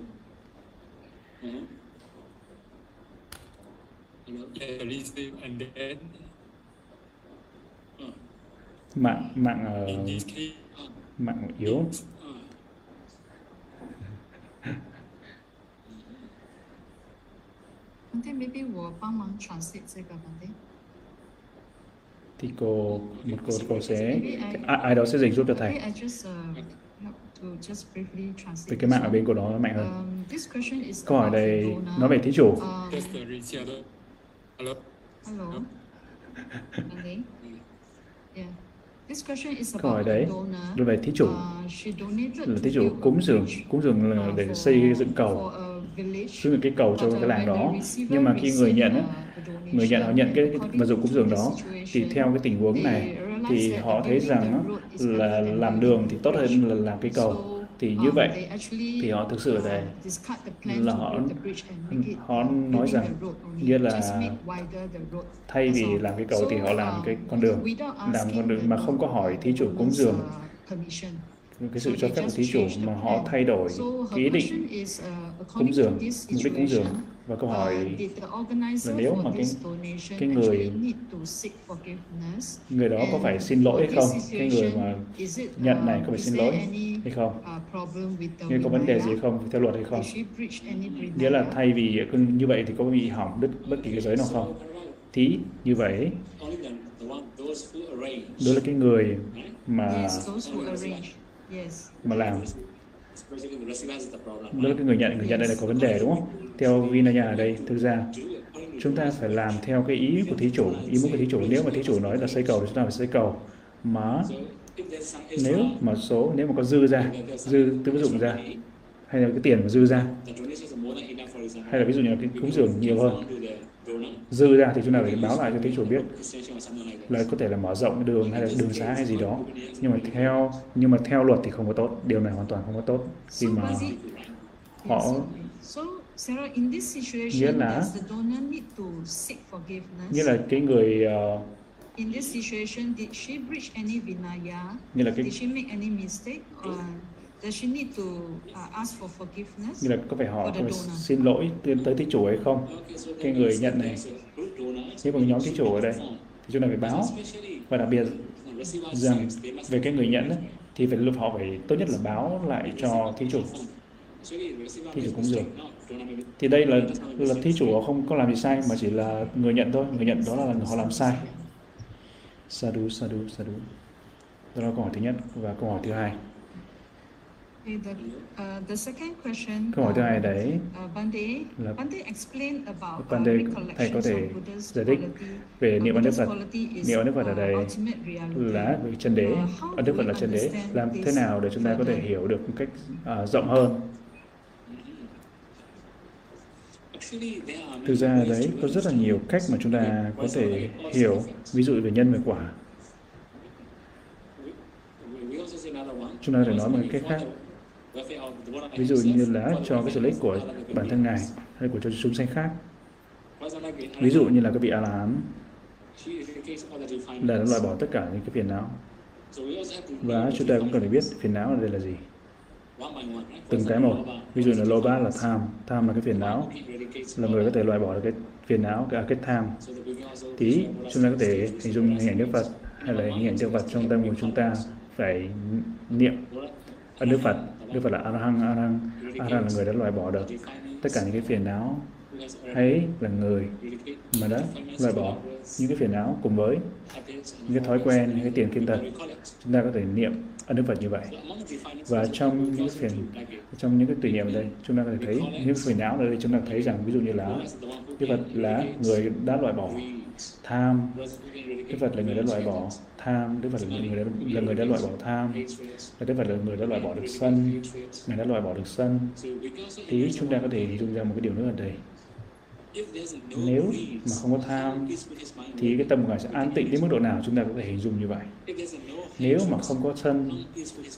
Speaker 3: and then
Speaker 1: mạng mạng
Speaker 3: in
Speaker 1: uh,
Speaker 3: this case
Speaker 1: mạng yếu
Speaker 4: Bante, maybe 我帮忙 translate 这个 Bante.
Speaker 1: thì cô một cô cô sẽ ai, ai đó sẽ dịch giúp cho thầy
Speaker 4: Maybe I just uh,
Speaker 1: vì cái mạng
Speaker 4: this
Speaker 1: ở bên cô đó mạnh hơn
Speaker 4: Um, this question is
Speaker 1: câu hỏi
Speaker 4: about
Speaker 1: đây
Speaker 4: donor.
Speaker 1: nói về thí chủ
Speaker 4: Um,
Speaker 3: just the researcher. Hello.
Speaker 4: hello. Bante. Yeah. This question is
Speaker 1: câu hỏi đấy
Speaker 4: donor.
Speaker 1: đối về thí chủ
Speaker 4: Uh, she donated
Speaker 1: là thí chủ cúng dường cúng dường là
Speaker 4: uh,
Speaker 1: để xây dựng cầu xây dựng cái cầu cho
Speaker 4: uh,
Speaker 1: cái làng đó nhưng mà khi người nhận người nhận họ nhận cái, vật dụng cúng dường đó thì
Speaker 4: the
Speaker 1: theo cái tình huống này thì họ thấy rằng là làm đường thì tốt hơn là làm cái cầu. Thì
Speaker 4: um,
Speaker 1: như vậy thì họ thực sự là
Speaker 4: to
Speaker 1: họ họ nói rằng nghĩa là thay vì làm cái cầu thì họ làm
Speaker 4: uh,
Speaker 1: cái con đường làm con đường mà không có hỏi thí chủ cúng dường.
Speaker 4: uh,
Speaker 1: cái sự cho phép của thí chủ mà họ thay đổi ý định
Speaker 4: uh,
Speaker 1: cúng dường mục đích cúng dường và câu hỏi
Speaker 4: did the organizer
Speaker 1: là nếu mà cái-
Speaker 4: this donation
Speaker 1: cái người-
Speaker 4: actually need to seek forgiveness?
Speaker 1: người đó có phải xin lỗi hay không? Cái người mà
Speaker 4: situation, is it,
Speaker 1: nhận này
Speaker 4: uh,
Speaker 1: có phải xin lỗi
Speaker 4: any,
Speaker 1: hay không?
Speaker 4: uh, problem with the
Speaker 1: như có vấn đề gì không? Theo luật hay không?
Speaker 4: Did she breach any
Speaker 1: nghĩa là thay vì như vậy thì có bị hỏng đứt bất kỳ cái giới nào không? Thí như vậy đó là cái người mà
Speaker 4: Yes, those who arrange. Yes.
Speaker 1: mà làm. Đó là cái người nhận người nhận đây là có vấn đề đúng không theo Vinaya ở đây, thực ra chúng ta phải làm theo cái ý của thí chủ, ý muốn của thí chủ. Nếu mà thí chủ nói là xây cầu thì chúng ta phải xây cầu. Mà nếu mà số, nếu mà có dư ra, dư tư dụng ra, hay là cái tiền mà dư ra, hay là ví dụ như là cái cúng dường nhiều hơn, dư ra thì chúng ta phải báo lại cho thí chủ biết là có thể là mở rộng cái đường hay là đường xá hay gì đó. Nhưng mà theo, nhưng mà theo luật thì không có tốt, điều này hoàn toàn không có tốt. Khi mà họ
Speaker 4: Sarah, in this
Speaker 1: Nghĩa
Speaker 4: situation,
Speaker 1: là-
Speaker 4: does the donor need to seek forgiveness?
Speaker 1: nghĩa là cái người ờ,
Speaker 4: In this situation, did she breach any vinaya?
Speaker 1: như là cái
Speaker 4: Did she make any mistake? Or does she need to uh, ask for forgiveness?
Speaker 1: như là có phải họ
Speaker 4: For
Speaker 1: có phải xin lỗi tới, tới thí chủ hay không cái người nhận này nếu mà nhóm thí chủ ở đây thì chúng ta phải báo và đặc biệt rằng về cái người nhận ấy, thì phải lúc họ phải tốt nhất là báo lại cho thí chủ Thí chủ cúng dường. Thì đây là là thí chủ họ không có làm gì sai mà chỉ là người nhận thôi. Người nhận đó là họ làm sai. Sadhu sadhu sadhu đó là câu hỏi thứ nhất và câu hỏi thứ hai.
Speaker 4: The, uh, the second question.
Speaker 1: câu hỏi thứ hai
Speaker 4: um,
Speaker 1: đấy
Speaker 4: Uh, Bande,
Speaker 1: là
Speaker 4: Bande uh,
Speaker 1: thầy
Speaker 4: recollections
Speaker 1: có thể giải thích về
Speaker 4: Uh,
Speaker 1: niệm ơn Đức Phật. Niệm ơn Đức Phật ở
Speaker 4: uh,
Speaker 1: đây là chân đế.
Speaker 4: Uh,
Speaker 1: ơn Đức Phật là chân đế. làm thế nào để chúng ta có thể hiểu được một cách rộng hơn thực ra đấy, có rất là nhiều cách mà chúng ta có thể hiểu. Ví dụ về nhân về quả. Chúng ta có thể nói một cách khác. ví dụ như là cho cái sự lợi ích của bản thân ngài hay của cho chúng sanh khác. Ví dụ như là các vị a la hán. Là loại bỏ tất cả những cái phiền não. Và chúng ta cũng cần phải biết phiền não ở đây là gì từng cái một. ví dụ là loba là tham. Tham là cái phiền não. Là người có thể loại bỏ được cái phiền não cái, cái tham.
Speaker 5: Buddha's
Speaker 1: chúng ta có thể hình dung hình ảnh Đức Phật hay là hình ảnh Đức Phật trong tâm của chúng ta phải niệm. Ơn Đức Phật Đức Phật là A La Hán A La Hán A La Hán là người đã loại bỏ được tất cả những cái phiền não. Ấy là người mà đã loại bỏ những cái phiền não cùng với những cái thói quen những cái tiền kim tật. Chúng ta có thể niệm ơn Đức Phật như vậy. Và trong những phiền- trong những cái tùy niệm ở đây chúng ta có thể thấy những phiền não ở đây chúng ta thấy rằng ví dụ như là Đức Phật là người đã loại bỏ tham. Đức Phật là người đã loại bỏ tham. Đức Phật là người đã, là người đã loại bỏ tham. Và Đức Phật là người đã loại bỏ được sân. Người đã loại bỏ được sân. Thì chúng ta có thể hình dung ra một cái điều nữa ở đây nếu mà không có tham thì cái tâm của Ngài sẽ an tĩnh đến mức độ nào? Chúng ta có thể hình dung như vậy. Nếu mà không có sân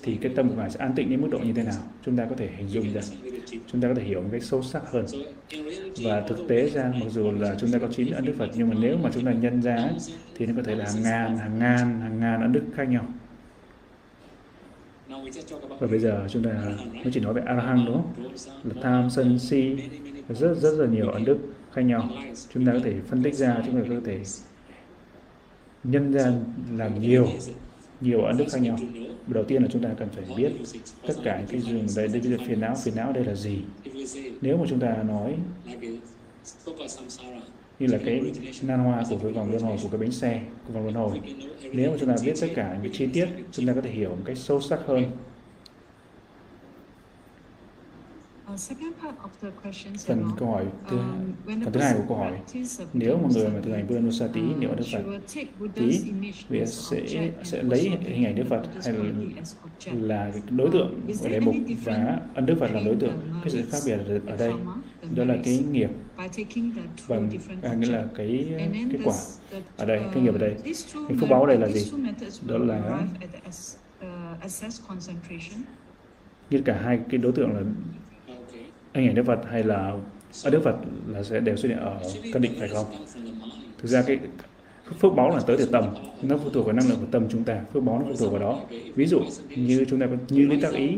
Speaker 1: thì cái tâm của Ngài sẽ an tĩnh đến mức độ như thế nào? Chúng ta có thể hình dung ra. chúng ta có thể hiểu một cách sâu sắc hơn. Và thực tế ra mặc dù là chúng ta có chín ân đức Phật nhưng mà nếu mà chúng ta nhân ra ấy, thì nó có thể là hàng ngàn hàng ngàn hàng ngàn ân đức khác nhau. Và bây giờ chúng ta mới chỉ nói về a la hán đúng không là tham sân si rất rất là nhiều ấn đức khác nhau. Chúng ta có thể phân tích ra, chúng ta có thể nhân ra làm nhiều nhiều ấn đức khác nhau. Đầu tiên là chúng ta cần phải biết tất cả cái dùng đây đây là phiền não phiền não đây là gì. Nếu mà chúng ta nói như là cái nan hoa của cái vòng luân hồi, của cái bánh xe, của vòng luân hồi, nếu mà chúng ta biết tất cả những chi tiết, chúng ta có thể hiểu một cách sâu sắc hơn. Phần câu hỏi thứ phần thứ hai của câu hỏi. nếu một người mà thực hành Buddha niệm Đức Phật tí vị sẽ sẽ lấy hình ảnh Đức Phật hay là là đối tượng của đề mục và ân Đức Phật là đối tượng. cái sự khác biệt ở đây đó là cái nghiệp. Bằng à, nghĩa là cái cái quả ở đây cái nghiệp ở đây. cái phước báo ở đây là gì? đó là như cả hai cái đối tượng là anh ảnh Đức Phật hay là ở Đức Phật là sẽ đều xuất hiện ở căn định phải không? Thực ra cái phước báo là tới từ tâm, nó phụ thuộc vào năng lượng của tâm chúng ta, phước báo nó phụ thuộc vào đó. Ví dụ như chúng ta như lý tác ý,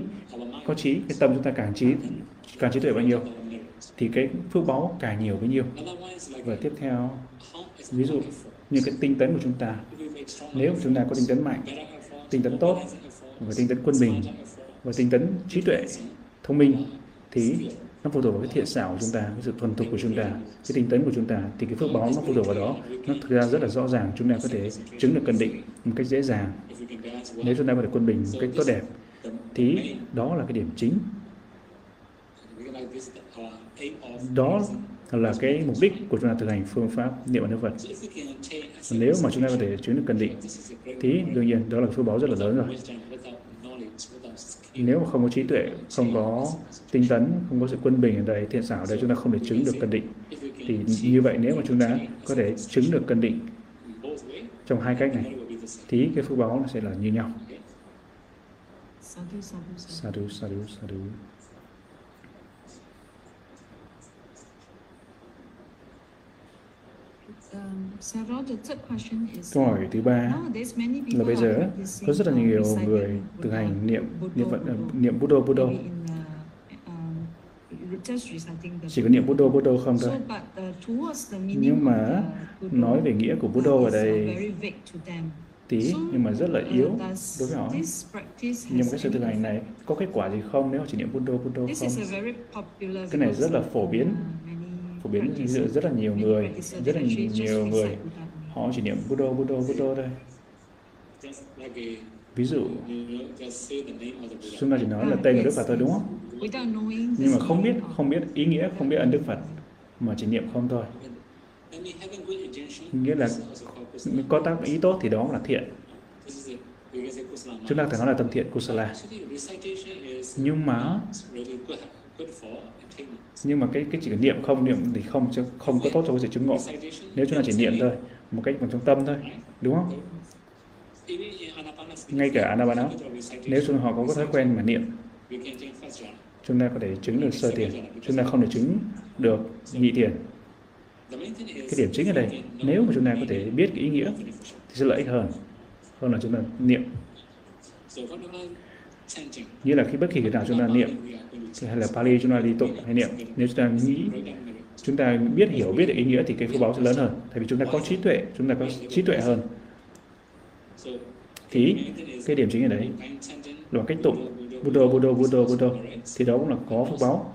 Speaker 1: có trí, cái tâm chúng ta càng trí càng trí tuệ bao nhiêu thì cái phước báo càng nhiều bấy nhiêu. Và tiếp theo, ví dụ như cái tinh tấn của chúng ta, nếu chúng ta có tinh tấn mạnh, tinh tấn tốt và tinh tấn quân bình và tinh tấn trí tuệ, thông minh thì nó phụ thuộc vào cái thiện xảo của chúng ta, cái sự thuần thục của chúng ta, cái tinh tấn của chúng ta, thì cái phước báo nó phụ thuộc vào đó. Nó thực ra rất là rõ ràng, chúng ta có thể chứng được cân định một cách dễ dàng. Nếu chúng ta có thể quân bình một cách tốt đẹp, thì đó là cái điểm chính. Đó là cái mục đích của chúng ta thực hành phương pháp niệm ấn Phật. Nếu mà chúng ta có thể chứng được cân định, thì đương nhiên đó là phước báo rất là lớn rồi nếu mà không có trí tuệ, không có tinh tấn, không có sự quân bình ở đây, thiện xảo ở đây, chúng ta không thể chứng được cân định. Thì như vậy nếu mà chúng ta có thể chứng được cân định trong hai cách này, thì cái phước báo nó sẽ là như nhau. Sadhu, sadhu, sadhu. sadhu. Câu hỏi thứ ba là bây giờ có rất là nhiều người thực hành niệm niệm Phật niệm Buddha Buddha chỉ có niệm Buddha Buddha không thôi. Nhưng mà nói về nghĩa của Buddha ở đây tí nhưng mà rất là yếu đối với họ. Nhưng mà cái sự thực hành này có kết quả gì không nếu họ chỉ niệm Buddha Buddha không? Cái này rất là phổ biến phổ biến giữa rất là nhiều người, rất là nhiều người. Họ chỉ niệm Buddha Buddha Buddha thôi. Ví dụ, chúng ta chỉ nói là tên của Đức Phật thôi, đúng không? Nhưng mà không biết không biết ý nghĩa, không biết ân Đức Phật, mà chỉ niệm không thôi. Nghĩa là có tác ý tốt thì đó là thiện. Chúng ta có thể nói là tâm thiện kusala. Nhưng mà nhưng mà cái cái chỉ cần niệm không, niệm thì không, chứ không có tốt cho cái sự chứng ngộ. Nếu chúng ta chỉ niệm thôi, một cách bằng trong tâm thôi, đúng không? Ngay cả anapana nếu chúng họ có thói quen mà niệm, chúng ta có thể chứng được sơ tiền, chúng ta không thể chứng được nhị tiền. Cái điểm chính ở đây, nếu mà chúng ta có thể biết cái ý nghĩa, thì sẽ lợi ích hơn hơn là chúng ta niệm. Như là khi bất kỳ cái nào chúng ta niệm hay là Pali chúng ta đi tụng hay niệm. Nếu chúng ta nghĩ, chúng ta biết hiểu, biết được ý nghĩa thì cái phước báo sẽ lớn hơn. Tại vì chúng ta có trí tuệ, chúng ta có trí tuệ hơn. Thì cái điểm chính ở đấy là cách tụng. Buddha Buddha Buddha Buddha. Thì đó cũng là có phước báo,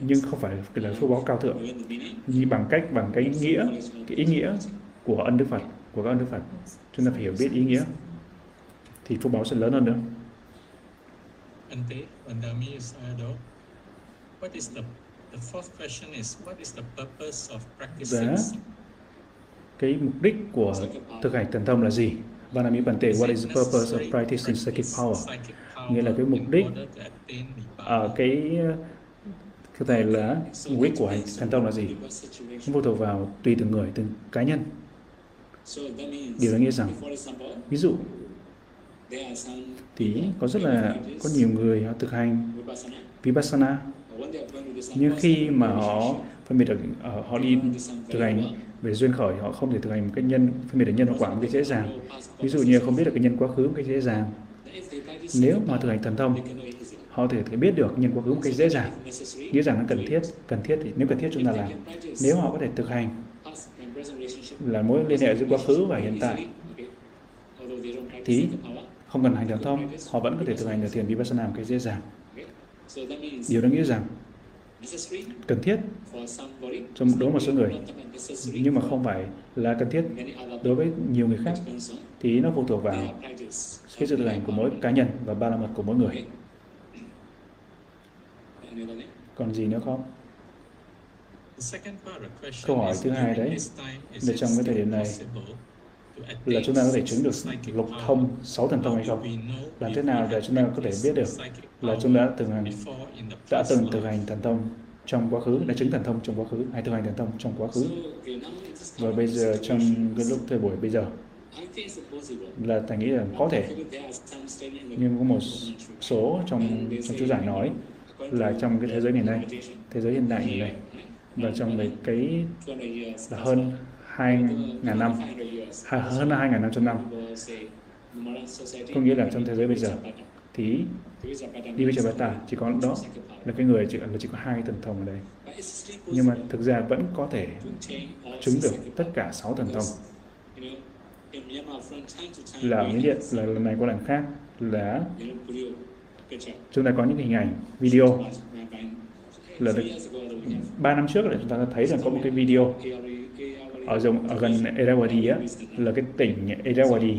Speaker 1: nhưng không phải là phước báo cao thượng. Như bằng cách, bằng cái nghĩa, cái ý nghĩa của ân đức Phật, của các ân đức Phật. Chúng ta phải hiểu biết ý nghĩa, thì phước báo sẽ lớn hơn nữa.
Speaker 2: Ante Vandami Sayadaw. What is the the fourth question is what is the purpose of practicing?
Speaker 1: Dạ. Cái mục đích của thực hành thần thông là gì? Vandami Bante, what is the purpose of practicing psychic power? Nghĩa là cái mục đích ở cái cái này là mục đích của thần thông là gì? Không phụ thuộc vào tùy từng người, từng cá nhân. Điều đó nghĩa rằng, ví dụ thì có rất là có nhiều người họ thực hành vipassana. Nhưng khi mà họ phân biệt được ờ, họ đi thực hành về duyên khởi, họ không thể thực hành một cái nhân, phân biệt được nhân và quả một cách dễ dàng. Ví dụ như không biết được cái nhân quá khứ một cách dễ dàng. Nếu mà thực hành thần thông, họ có thể biết được nhân quá khứ một cách dễ dàng. Nghĩa rằng nó cần thiết cần thiết thì nếu cần thiết chúng ta làm. Nếu họ có thể thực hành là mối liên hệ giữa quá khứ và hiện tại, Thì- không cần hành thần thông họ vẫn có thể thực hành được thiền vipassana một cách dễ dàng điều đó nghĩa rằng cần thiết. Trong đối một số người. Nhưng mà không phải là cần thiết đối với nhiều người khác thì nó phụ thuộc vào cái sự thực hành của mỗi cá nhân và ba la mật của mỗi người còn gì nữa không Câu hỏi thứ hai đấy
Speaker 2: it
Speaker 1: trong cái thời điểm này là chúng ta có thể chứng được lục thông sáu thần thông hay không? Làm thế nào để chúng ta có thể biết được là
Speaker 2: chúng
Speaker 1: chúng đã từng hành đã từng thực hành thần thông trong quá khứ đã chứng thần thông trong quá khứ hay thực hành thần thông trong quá khứ? Và bây giờ trong cái lúc thời buổi bây giờ là ta nghĩ là có thể. Nhưng có một số trong trong chú giải nói là trong cái thế giới ngày nay thế giới hiện đại ngày nay và trong cái, cái là hơn 2.000 năm. Hơn 2.500 năm có nghĩa là trong thế giới bây giờ, thì Divijayapata chỉ có đó là cái người chỉ là chỉ có hai thần thông ở đây. Nhưng mà thực ra vẫn có thể chứng được tất cả sáu thần thông. Là ở những điện, là lần này qua lần khác, là chúng ta có những hình ảnh, video. Là được ba năm trước là chúng ta đã thấy rằng có một cái video ở dòng ở gần Erawadi á là cái tỉnh Erawadi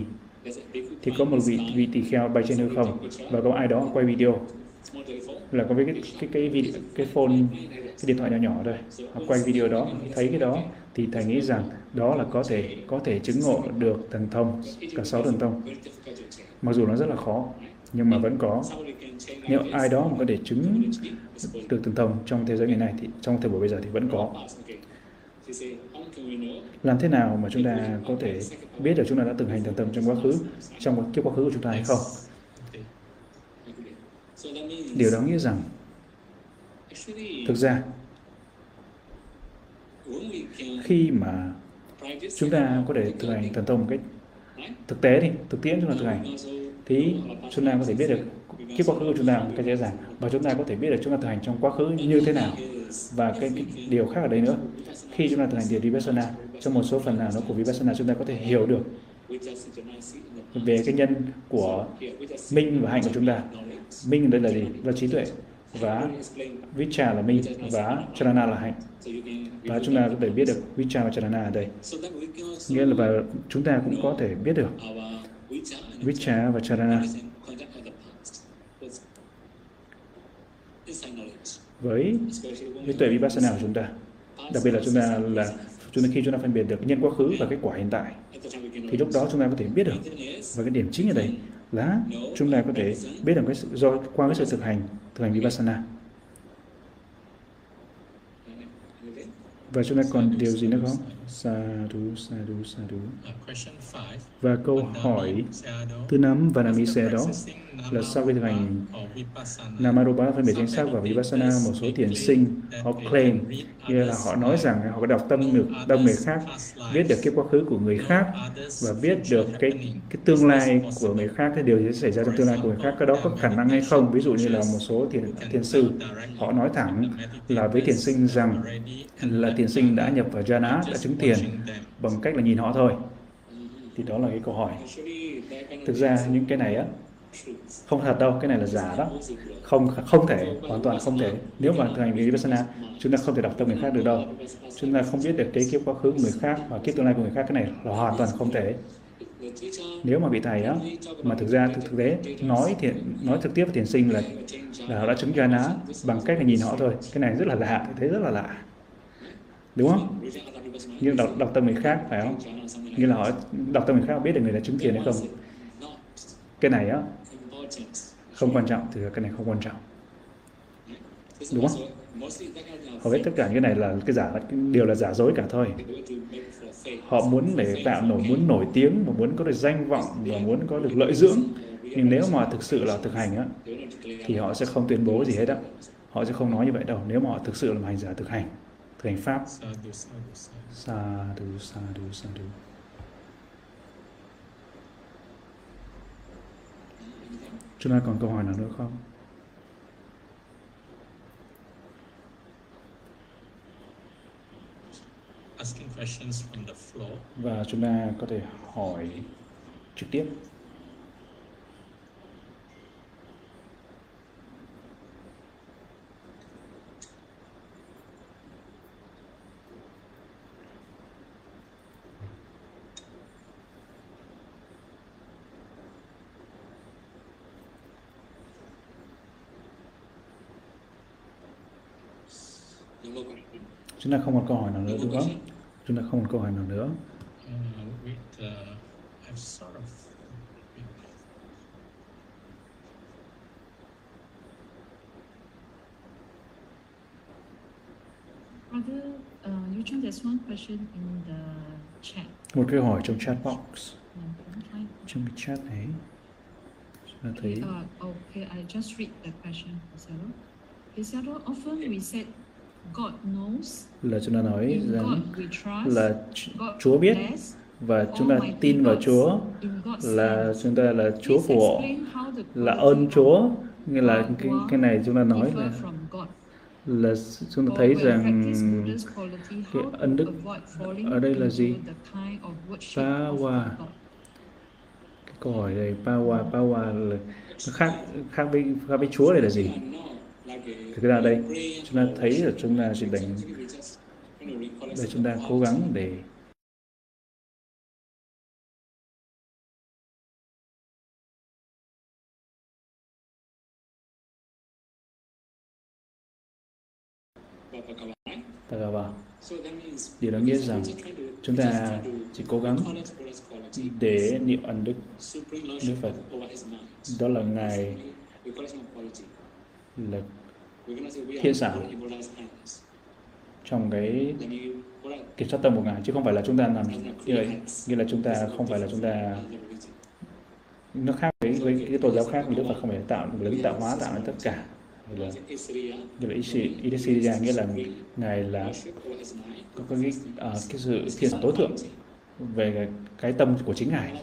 Speaker 1: thì có một vị vị tỳ kheo bay trên hư không và có ai đó quay video. Là có cái cái cái video, cái phone cái điện thoại nhỏ nhỏ thôi. Họ quay video đó thấy cái đó thì thầy nghĩ rằng đó là có thể có thể chứng ngộ được thần thông cả sáu thần thông. Mặc dù nó rất là khó nhưng mà vẫn có. Nếu ai đó mà có thể chứng được thần thông trong thế giới ngày nay thì trong thời buổi bây giờ thì vẫn có làm thế nào mà chúng ta có thể biết được chúng ta đã từng hành thần thông trong quá khứ, trong kiếp quá khứ của chúng ta hay không? Điều đó nghĩa rằng, thực ra, khi mà chúng ta có thể thực hành thần thông một cách thực tế đi, thực tiễn chúng ta thực hành, thì chúng ta có thể biết được kiếp quá khứ của chúng ta một cách dễ dàng và chúng ta có thể biết được chúng ta thực hành trong quá khứ như thế nào và cái, cái điều khác ở đây nữa khi chúng ta thực hành thiền vipassana trong một số phần nào đó của vipassana chúng ta có thể hiểu được về cái nhân của minh và hạnh của chúng ta. Minh đây là gì? Là trí tuệ và vicha là minh và charana là hạnh và chúng ta có thể biết được vicha và charana ở đây. Nghĩa là và chúng ta cũng có thể biết được vicha và charana. Với cái tuệ vipassana của chúng ta. Đặc biệt là chúng ta là chúng ta khi chúng ta phân biệt được nhân quá khứ và kết quả hiện tại thì lúc đó chúng ta có thể biết được và cái điểm chính ở đây là chúng ta có thể biết được cái sự, do qua cái sự thực hành thực hành vipassana. Và chúng ta còn điều gì nữa không? Sadhu sadhu sadhu.
Speaker 2: Uh, question five.
Speaker 1: và câu hỏi thứ năm và nami xe đó là sau khi thực hành Namarupa phân biệt chính xác và Vipassana một số thiền sinh họ claim nghĩa là họ nói rằng họ có đọc tâm được tâm người khác biết được cái quá khứ của người khác và biết được cái cái tương lai của người khác cái điều gì sẽ xảy ra trong tương lai của người khác cái đó có khả năng hay không? Ví dụ như là một số thiền thiền sư họ nói thẳng là với thiền sinh rằng là thiền sinh đã nhập vào jhana đã chứng thiền bằng cách là nhìn họ thôi. Thì đó là cái câu hỏi. Thực ra những cái này á không thật đâu cái này là giả đó. Không không thể hoàn toàn không thể. Nếu mà thực hành vipassana chúng ta không thể đọc tâm người khác được đâu. Chúng ta không biết được cái kiếp quá khứ của người khác và kiếp tương lai của người khác cái này là hoàn toàn không thể. Nếu mà vị thầy á mà thực ra thực, thực tế nói thiện nói trực tiếp với thiền sinh là là họ đã chứng jhana bằng cách là nhìn họ thôi. Cái này rất là lạ thấy rất là lạ đúng không? Như đọc, đọc tâm người khác phải không? Như là họ đọc tâm người khác biết được người đã chứng kiến hay không? Cái này á không quan trọng thì cái này không quan trọng. Đúng không? Hầu hết tất cả những cái này là cái giả điều là giả dối cả thôi. Họ muốn để tạo nổi muốn nổi tiếng và muốn có được danh vọng và muốn có được lợi dưỡng. Nhưng nếu mà thực sự là thực hành á thì họ sẽ không tuyên bố gì hết á. Họ sẽ không nói như vậy đâu. Nếu mà họ thực sự là một hành giả thực hành hành pháp.
Speaker 2: Sa du sa
Speaker 1: du sa du chúng ta còn câu hỏi nào nữa không? Và chúng ta có thể hỏi trực tiếp. Chúng ta không còn câu hỏi nào nữa đúng không? Chúng ta không còn câu hỏi nào nữa.
Speaker 2: Uh, with, uh, I've sort of.
Speaker 4: Brother, uh, you Chun, there's one question in the chat.
Speaker 1: Một câu hỏi trong chat box, trong cái chat này. Chúng ta thấy
Speaker 4: Uh, okay, I just read the question, Pisaro. Pisaro, often we said
Speaker 1: là chúng ta nói rằng
Speaker 4: God we trust,
Speaker 1: là Chúa biết và chúng ta tin vào Chúa là chúng ta là Chúa
Speaker 4: the
Speaker 1: là ơn Chúa nghĩa là cái cái này chúng ta nói là là chúng ta thấy rằng cái ân đức ở đây là gì?
Speaker 4: God.
Speaker 1: cái câu hỏi này Pawa Pawa là khác khác với khác với Chúa này là gì? Thực ra đây chúng ta thấy là chúng ta chỉ đánh để chúng ta cố gắng để ta vào
Speaker 5: Điều đó nghĩa rằng chúng ta chỉ cố gắng
Speaker 1: để niệm ân đức.
Speaker 5: Đức Phật.
Speaker 1: đó là ngài là
Speaker 5: thiên sản
Speaker 1: trong cái kiểm soát tâm của ngài chứ không phải là chúng ta làm như vậy nghĩa là chúng ta không phải là chúng ta nó khác với với cái tôn giáo khác vì Đức Phật không phải tạo cái tạo hóa tạo ra tất cả. Nghĩa là như là Isi- Idesiria nghĩa là ngài là có cái à, cái sự thiên sản tối thượng về cái, cái tâm của chính ngài.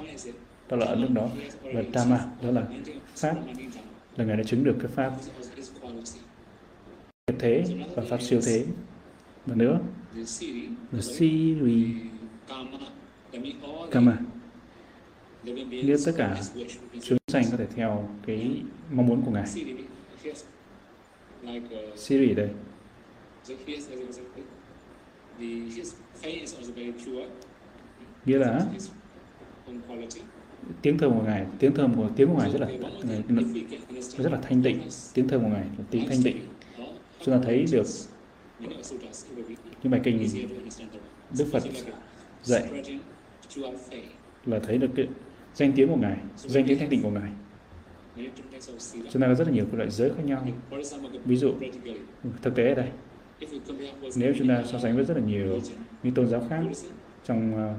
Speaker 1: Đó là ấn đức đó. Và Dhamma đó là pháp là ngài đã chứng được cái pháp thế và pháp siêu thế. Và nữa là Siri Kama.
Speaker 5: Nghĩa tất cả
Speaker 1: chúng sanh có thể theo cái mong muốn của ngài. Siri đây. Nghĩa là tiếng thơm của ngài, tiếng thơm của, tiếng của ngài rất là rất là thanh tịnh. Tiếng thơm của ngài là tiếng thanh tịnh chúng ta thấy được những bài kinh Đức Phật dạy là thấy được cái danh tiếng của ngài danh tiếng thanh tịnh của ngài. Chúng ta có rất là nhiều loại giới khác nhau. Ví dụ thực tế ở đây nếu chúng ta so sánh với rất là nhiều những tôn giáo khác trong ờ,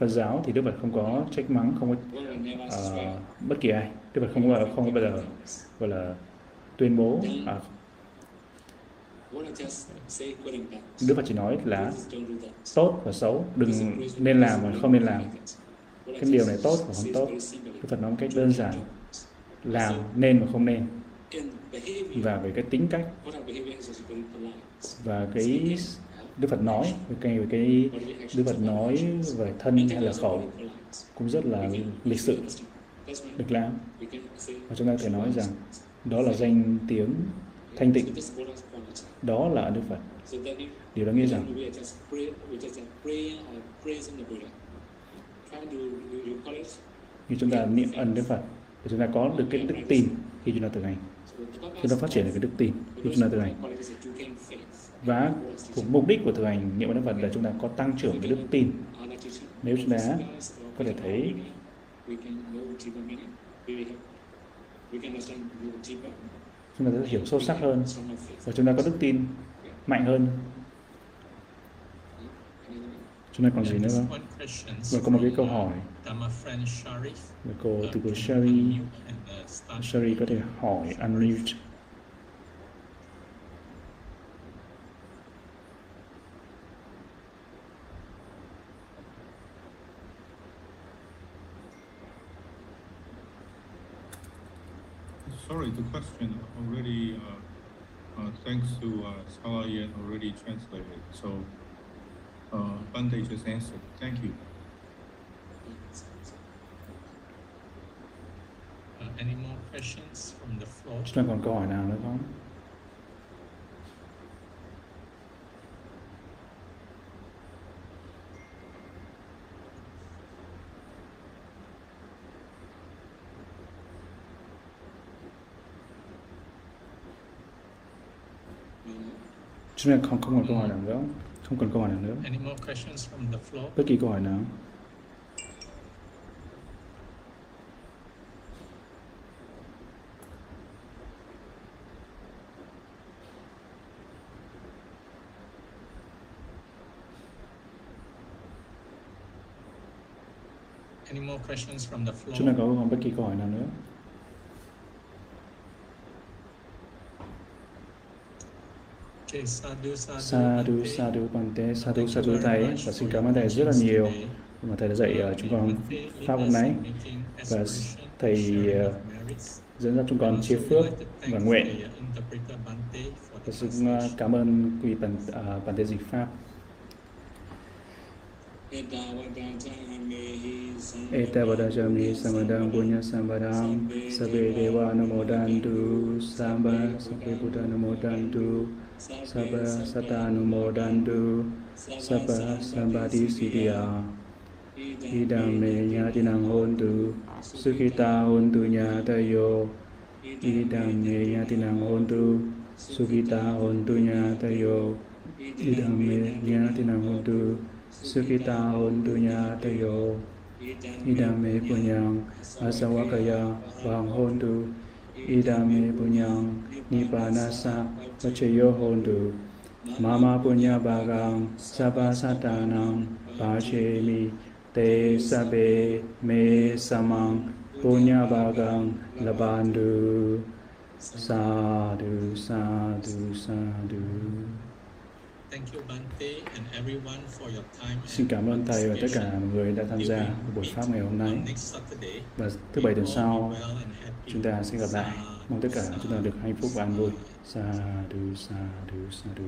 Speaker 1: Phật giáo thì Đức Phật không có trách mắng không có uh, bất kỳ ai. Đức Phật không có không có bao giờ gọi là tuyên bố à, Đức Phật chỉ nói là tốt và xấu đừng nên làm và không nên làm. Cái điều này tốt và không tốt Đức Phật nói một cách đơn giản làm nên và không nên. Và về cái tính cách và cái Đức Phật nói về cái, về cái Đức Phật nói về thân hay là khẩu cũng rất là lịch sự được làm và chúng ta có thể nói rằng đó là danh tiếng thanh tịnh đó là Đức Phật. Điều đó nghĩa rằng khi chúng ta niệm ân Đức Phật thì chúng ta có được cái đức tin khi chúng ta thực hành. Chúng ta phát triển được cái đức tin khi chúng ta thực hành. Và mục đích của thực hành niệm ân Đức Phật là chúng ta có tăng trưởng cái đức tin. Nếu chúng ta có thể thấy chúng ta sẽ hiểu sâu sắc hơn và chúng ta có đức tin mạnh hơn. Chúng ta còn gì nữa không? Và có một cái câu hỏi. Và cô từ cô Sherry. Sherry có thể hỏi unmute
Speaker 6: Sorry, the question already, uh, uh, thanks to uh, Salayan already translated. So Uh, Bante just answered. Thank you.
Speaker 2: Uh, any more questions from the floor?
Speaker 1: Chúng ta còn câu hỏi nào nữa không? Chúng ta không không còn câu hỏi nào nữa, không còn câu hỏi nào nữa.
Speaker 2: Any more questions from the floor?
Speaker 1: Bất kỳ câu hỏi nào.
Speaker 2: Any more questions from the floor?
Speaker 1: Chúng ta có bất kỳ câu hỏi nào nữa.
Speaker 2: Sadhu, sadhu,
Speaker 1: sadhu, Bante, sadhu, sadhu thầy và xin cảm ơn thầy rất là nhiều mà thầy đã dạy ờ, chúng con pháp hôm nay và thầy ờ, dẫn dắt chúng con chia phước và nguyện. Và xin ờ, cảm ơn quý bản uh, bản dịch pháp. Etavadajami samadam punya samadam Sabe dewa namodantu Samba sabbe buddha namodantu Sabba sata namodantu Sabba sambadi siddhya Idam me nyatinang hontu Sukita hontu nyatayo. Idam me nyatinang hontu Sukita hontu nyatayo. Idam me nyatinang hontu Sukita hontu nyatayo. Idame punyang asawakaya vang hontu Idame punyang nipanasa pachayo hontu Mama punya bagang sabha satanang pachemi te sabe me samang punya bagang labandu Sadhu, sadhu, sadhu.
Speaker 2: Thank you, Bhante, and everyone for your time
Speaker 1: Xin cảm ơn thầy và tất cả mọi người đã tham gia buổi pháp ngày hôm nay.
Speaker 2: On next Saturday,
Speaker 1: Và thứ bảy tuần sau chúng ta sẽ gặp lại. Mong tất cả chúng ta được hạnh phúc và an vui. Sa du sa du sa du.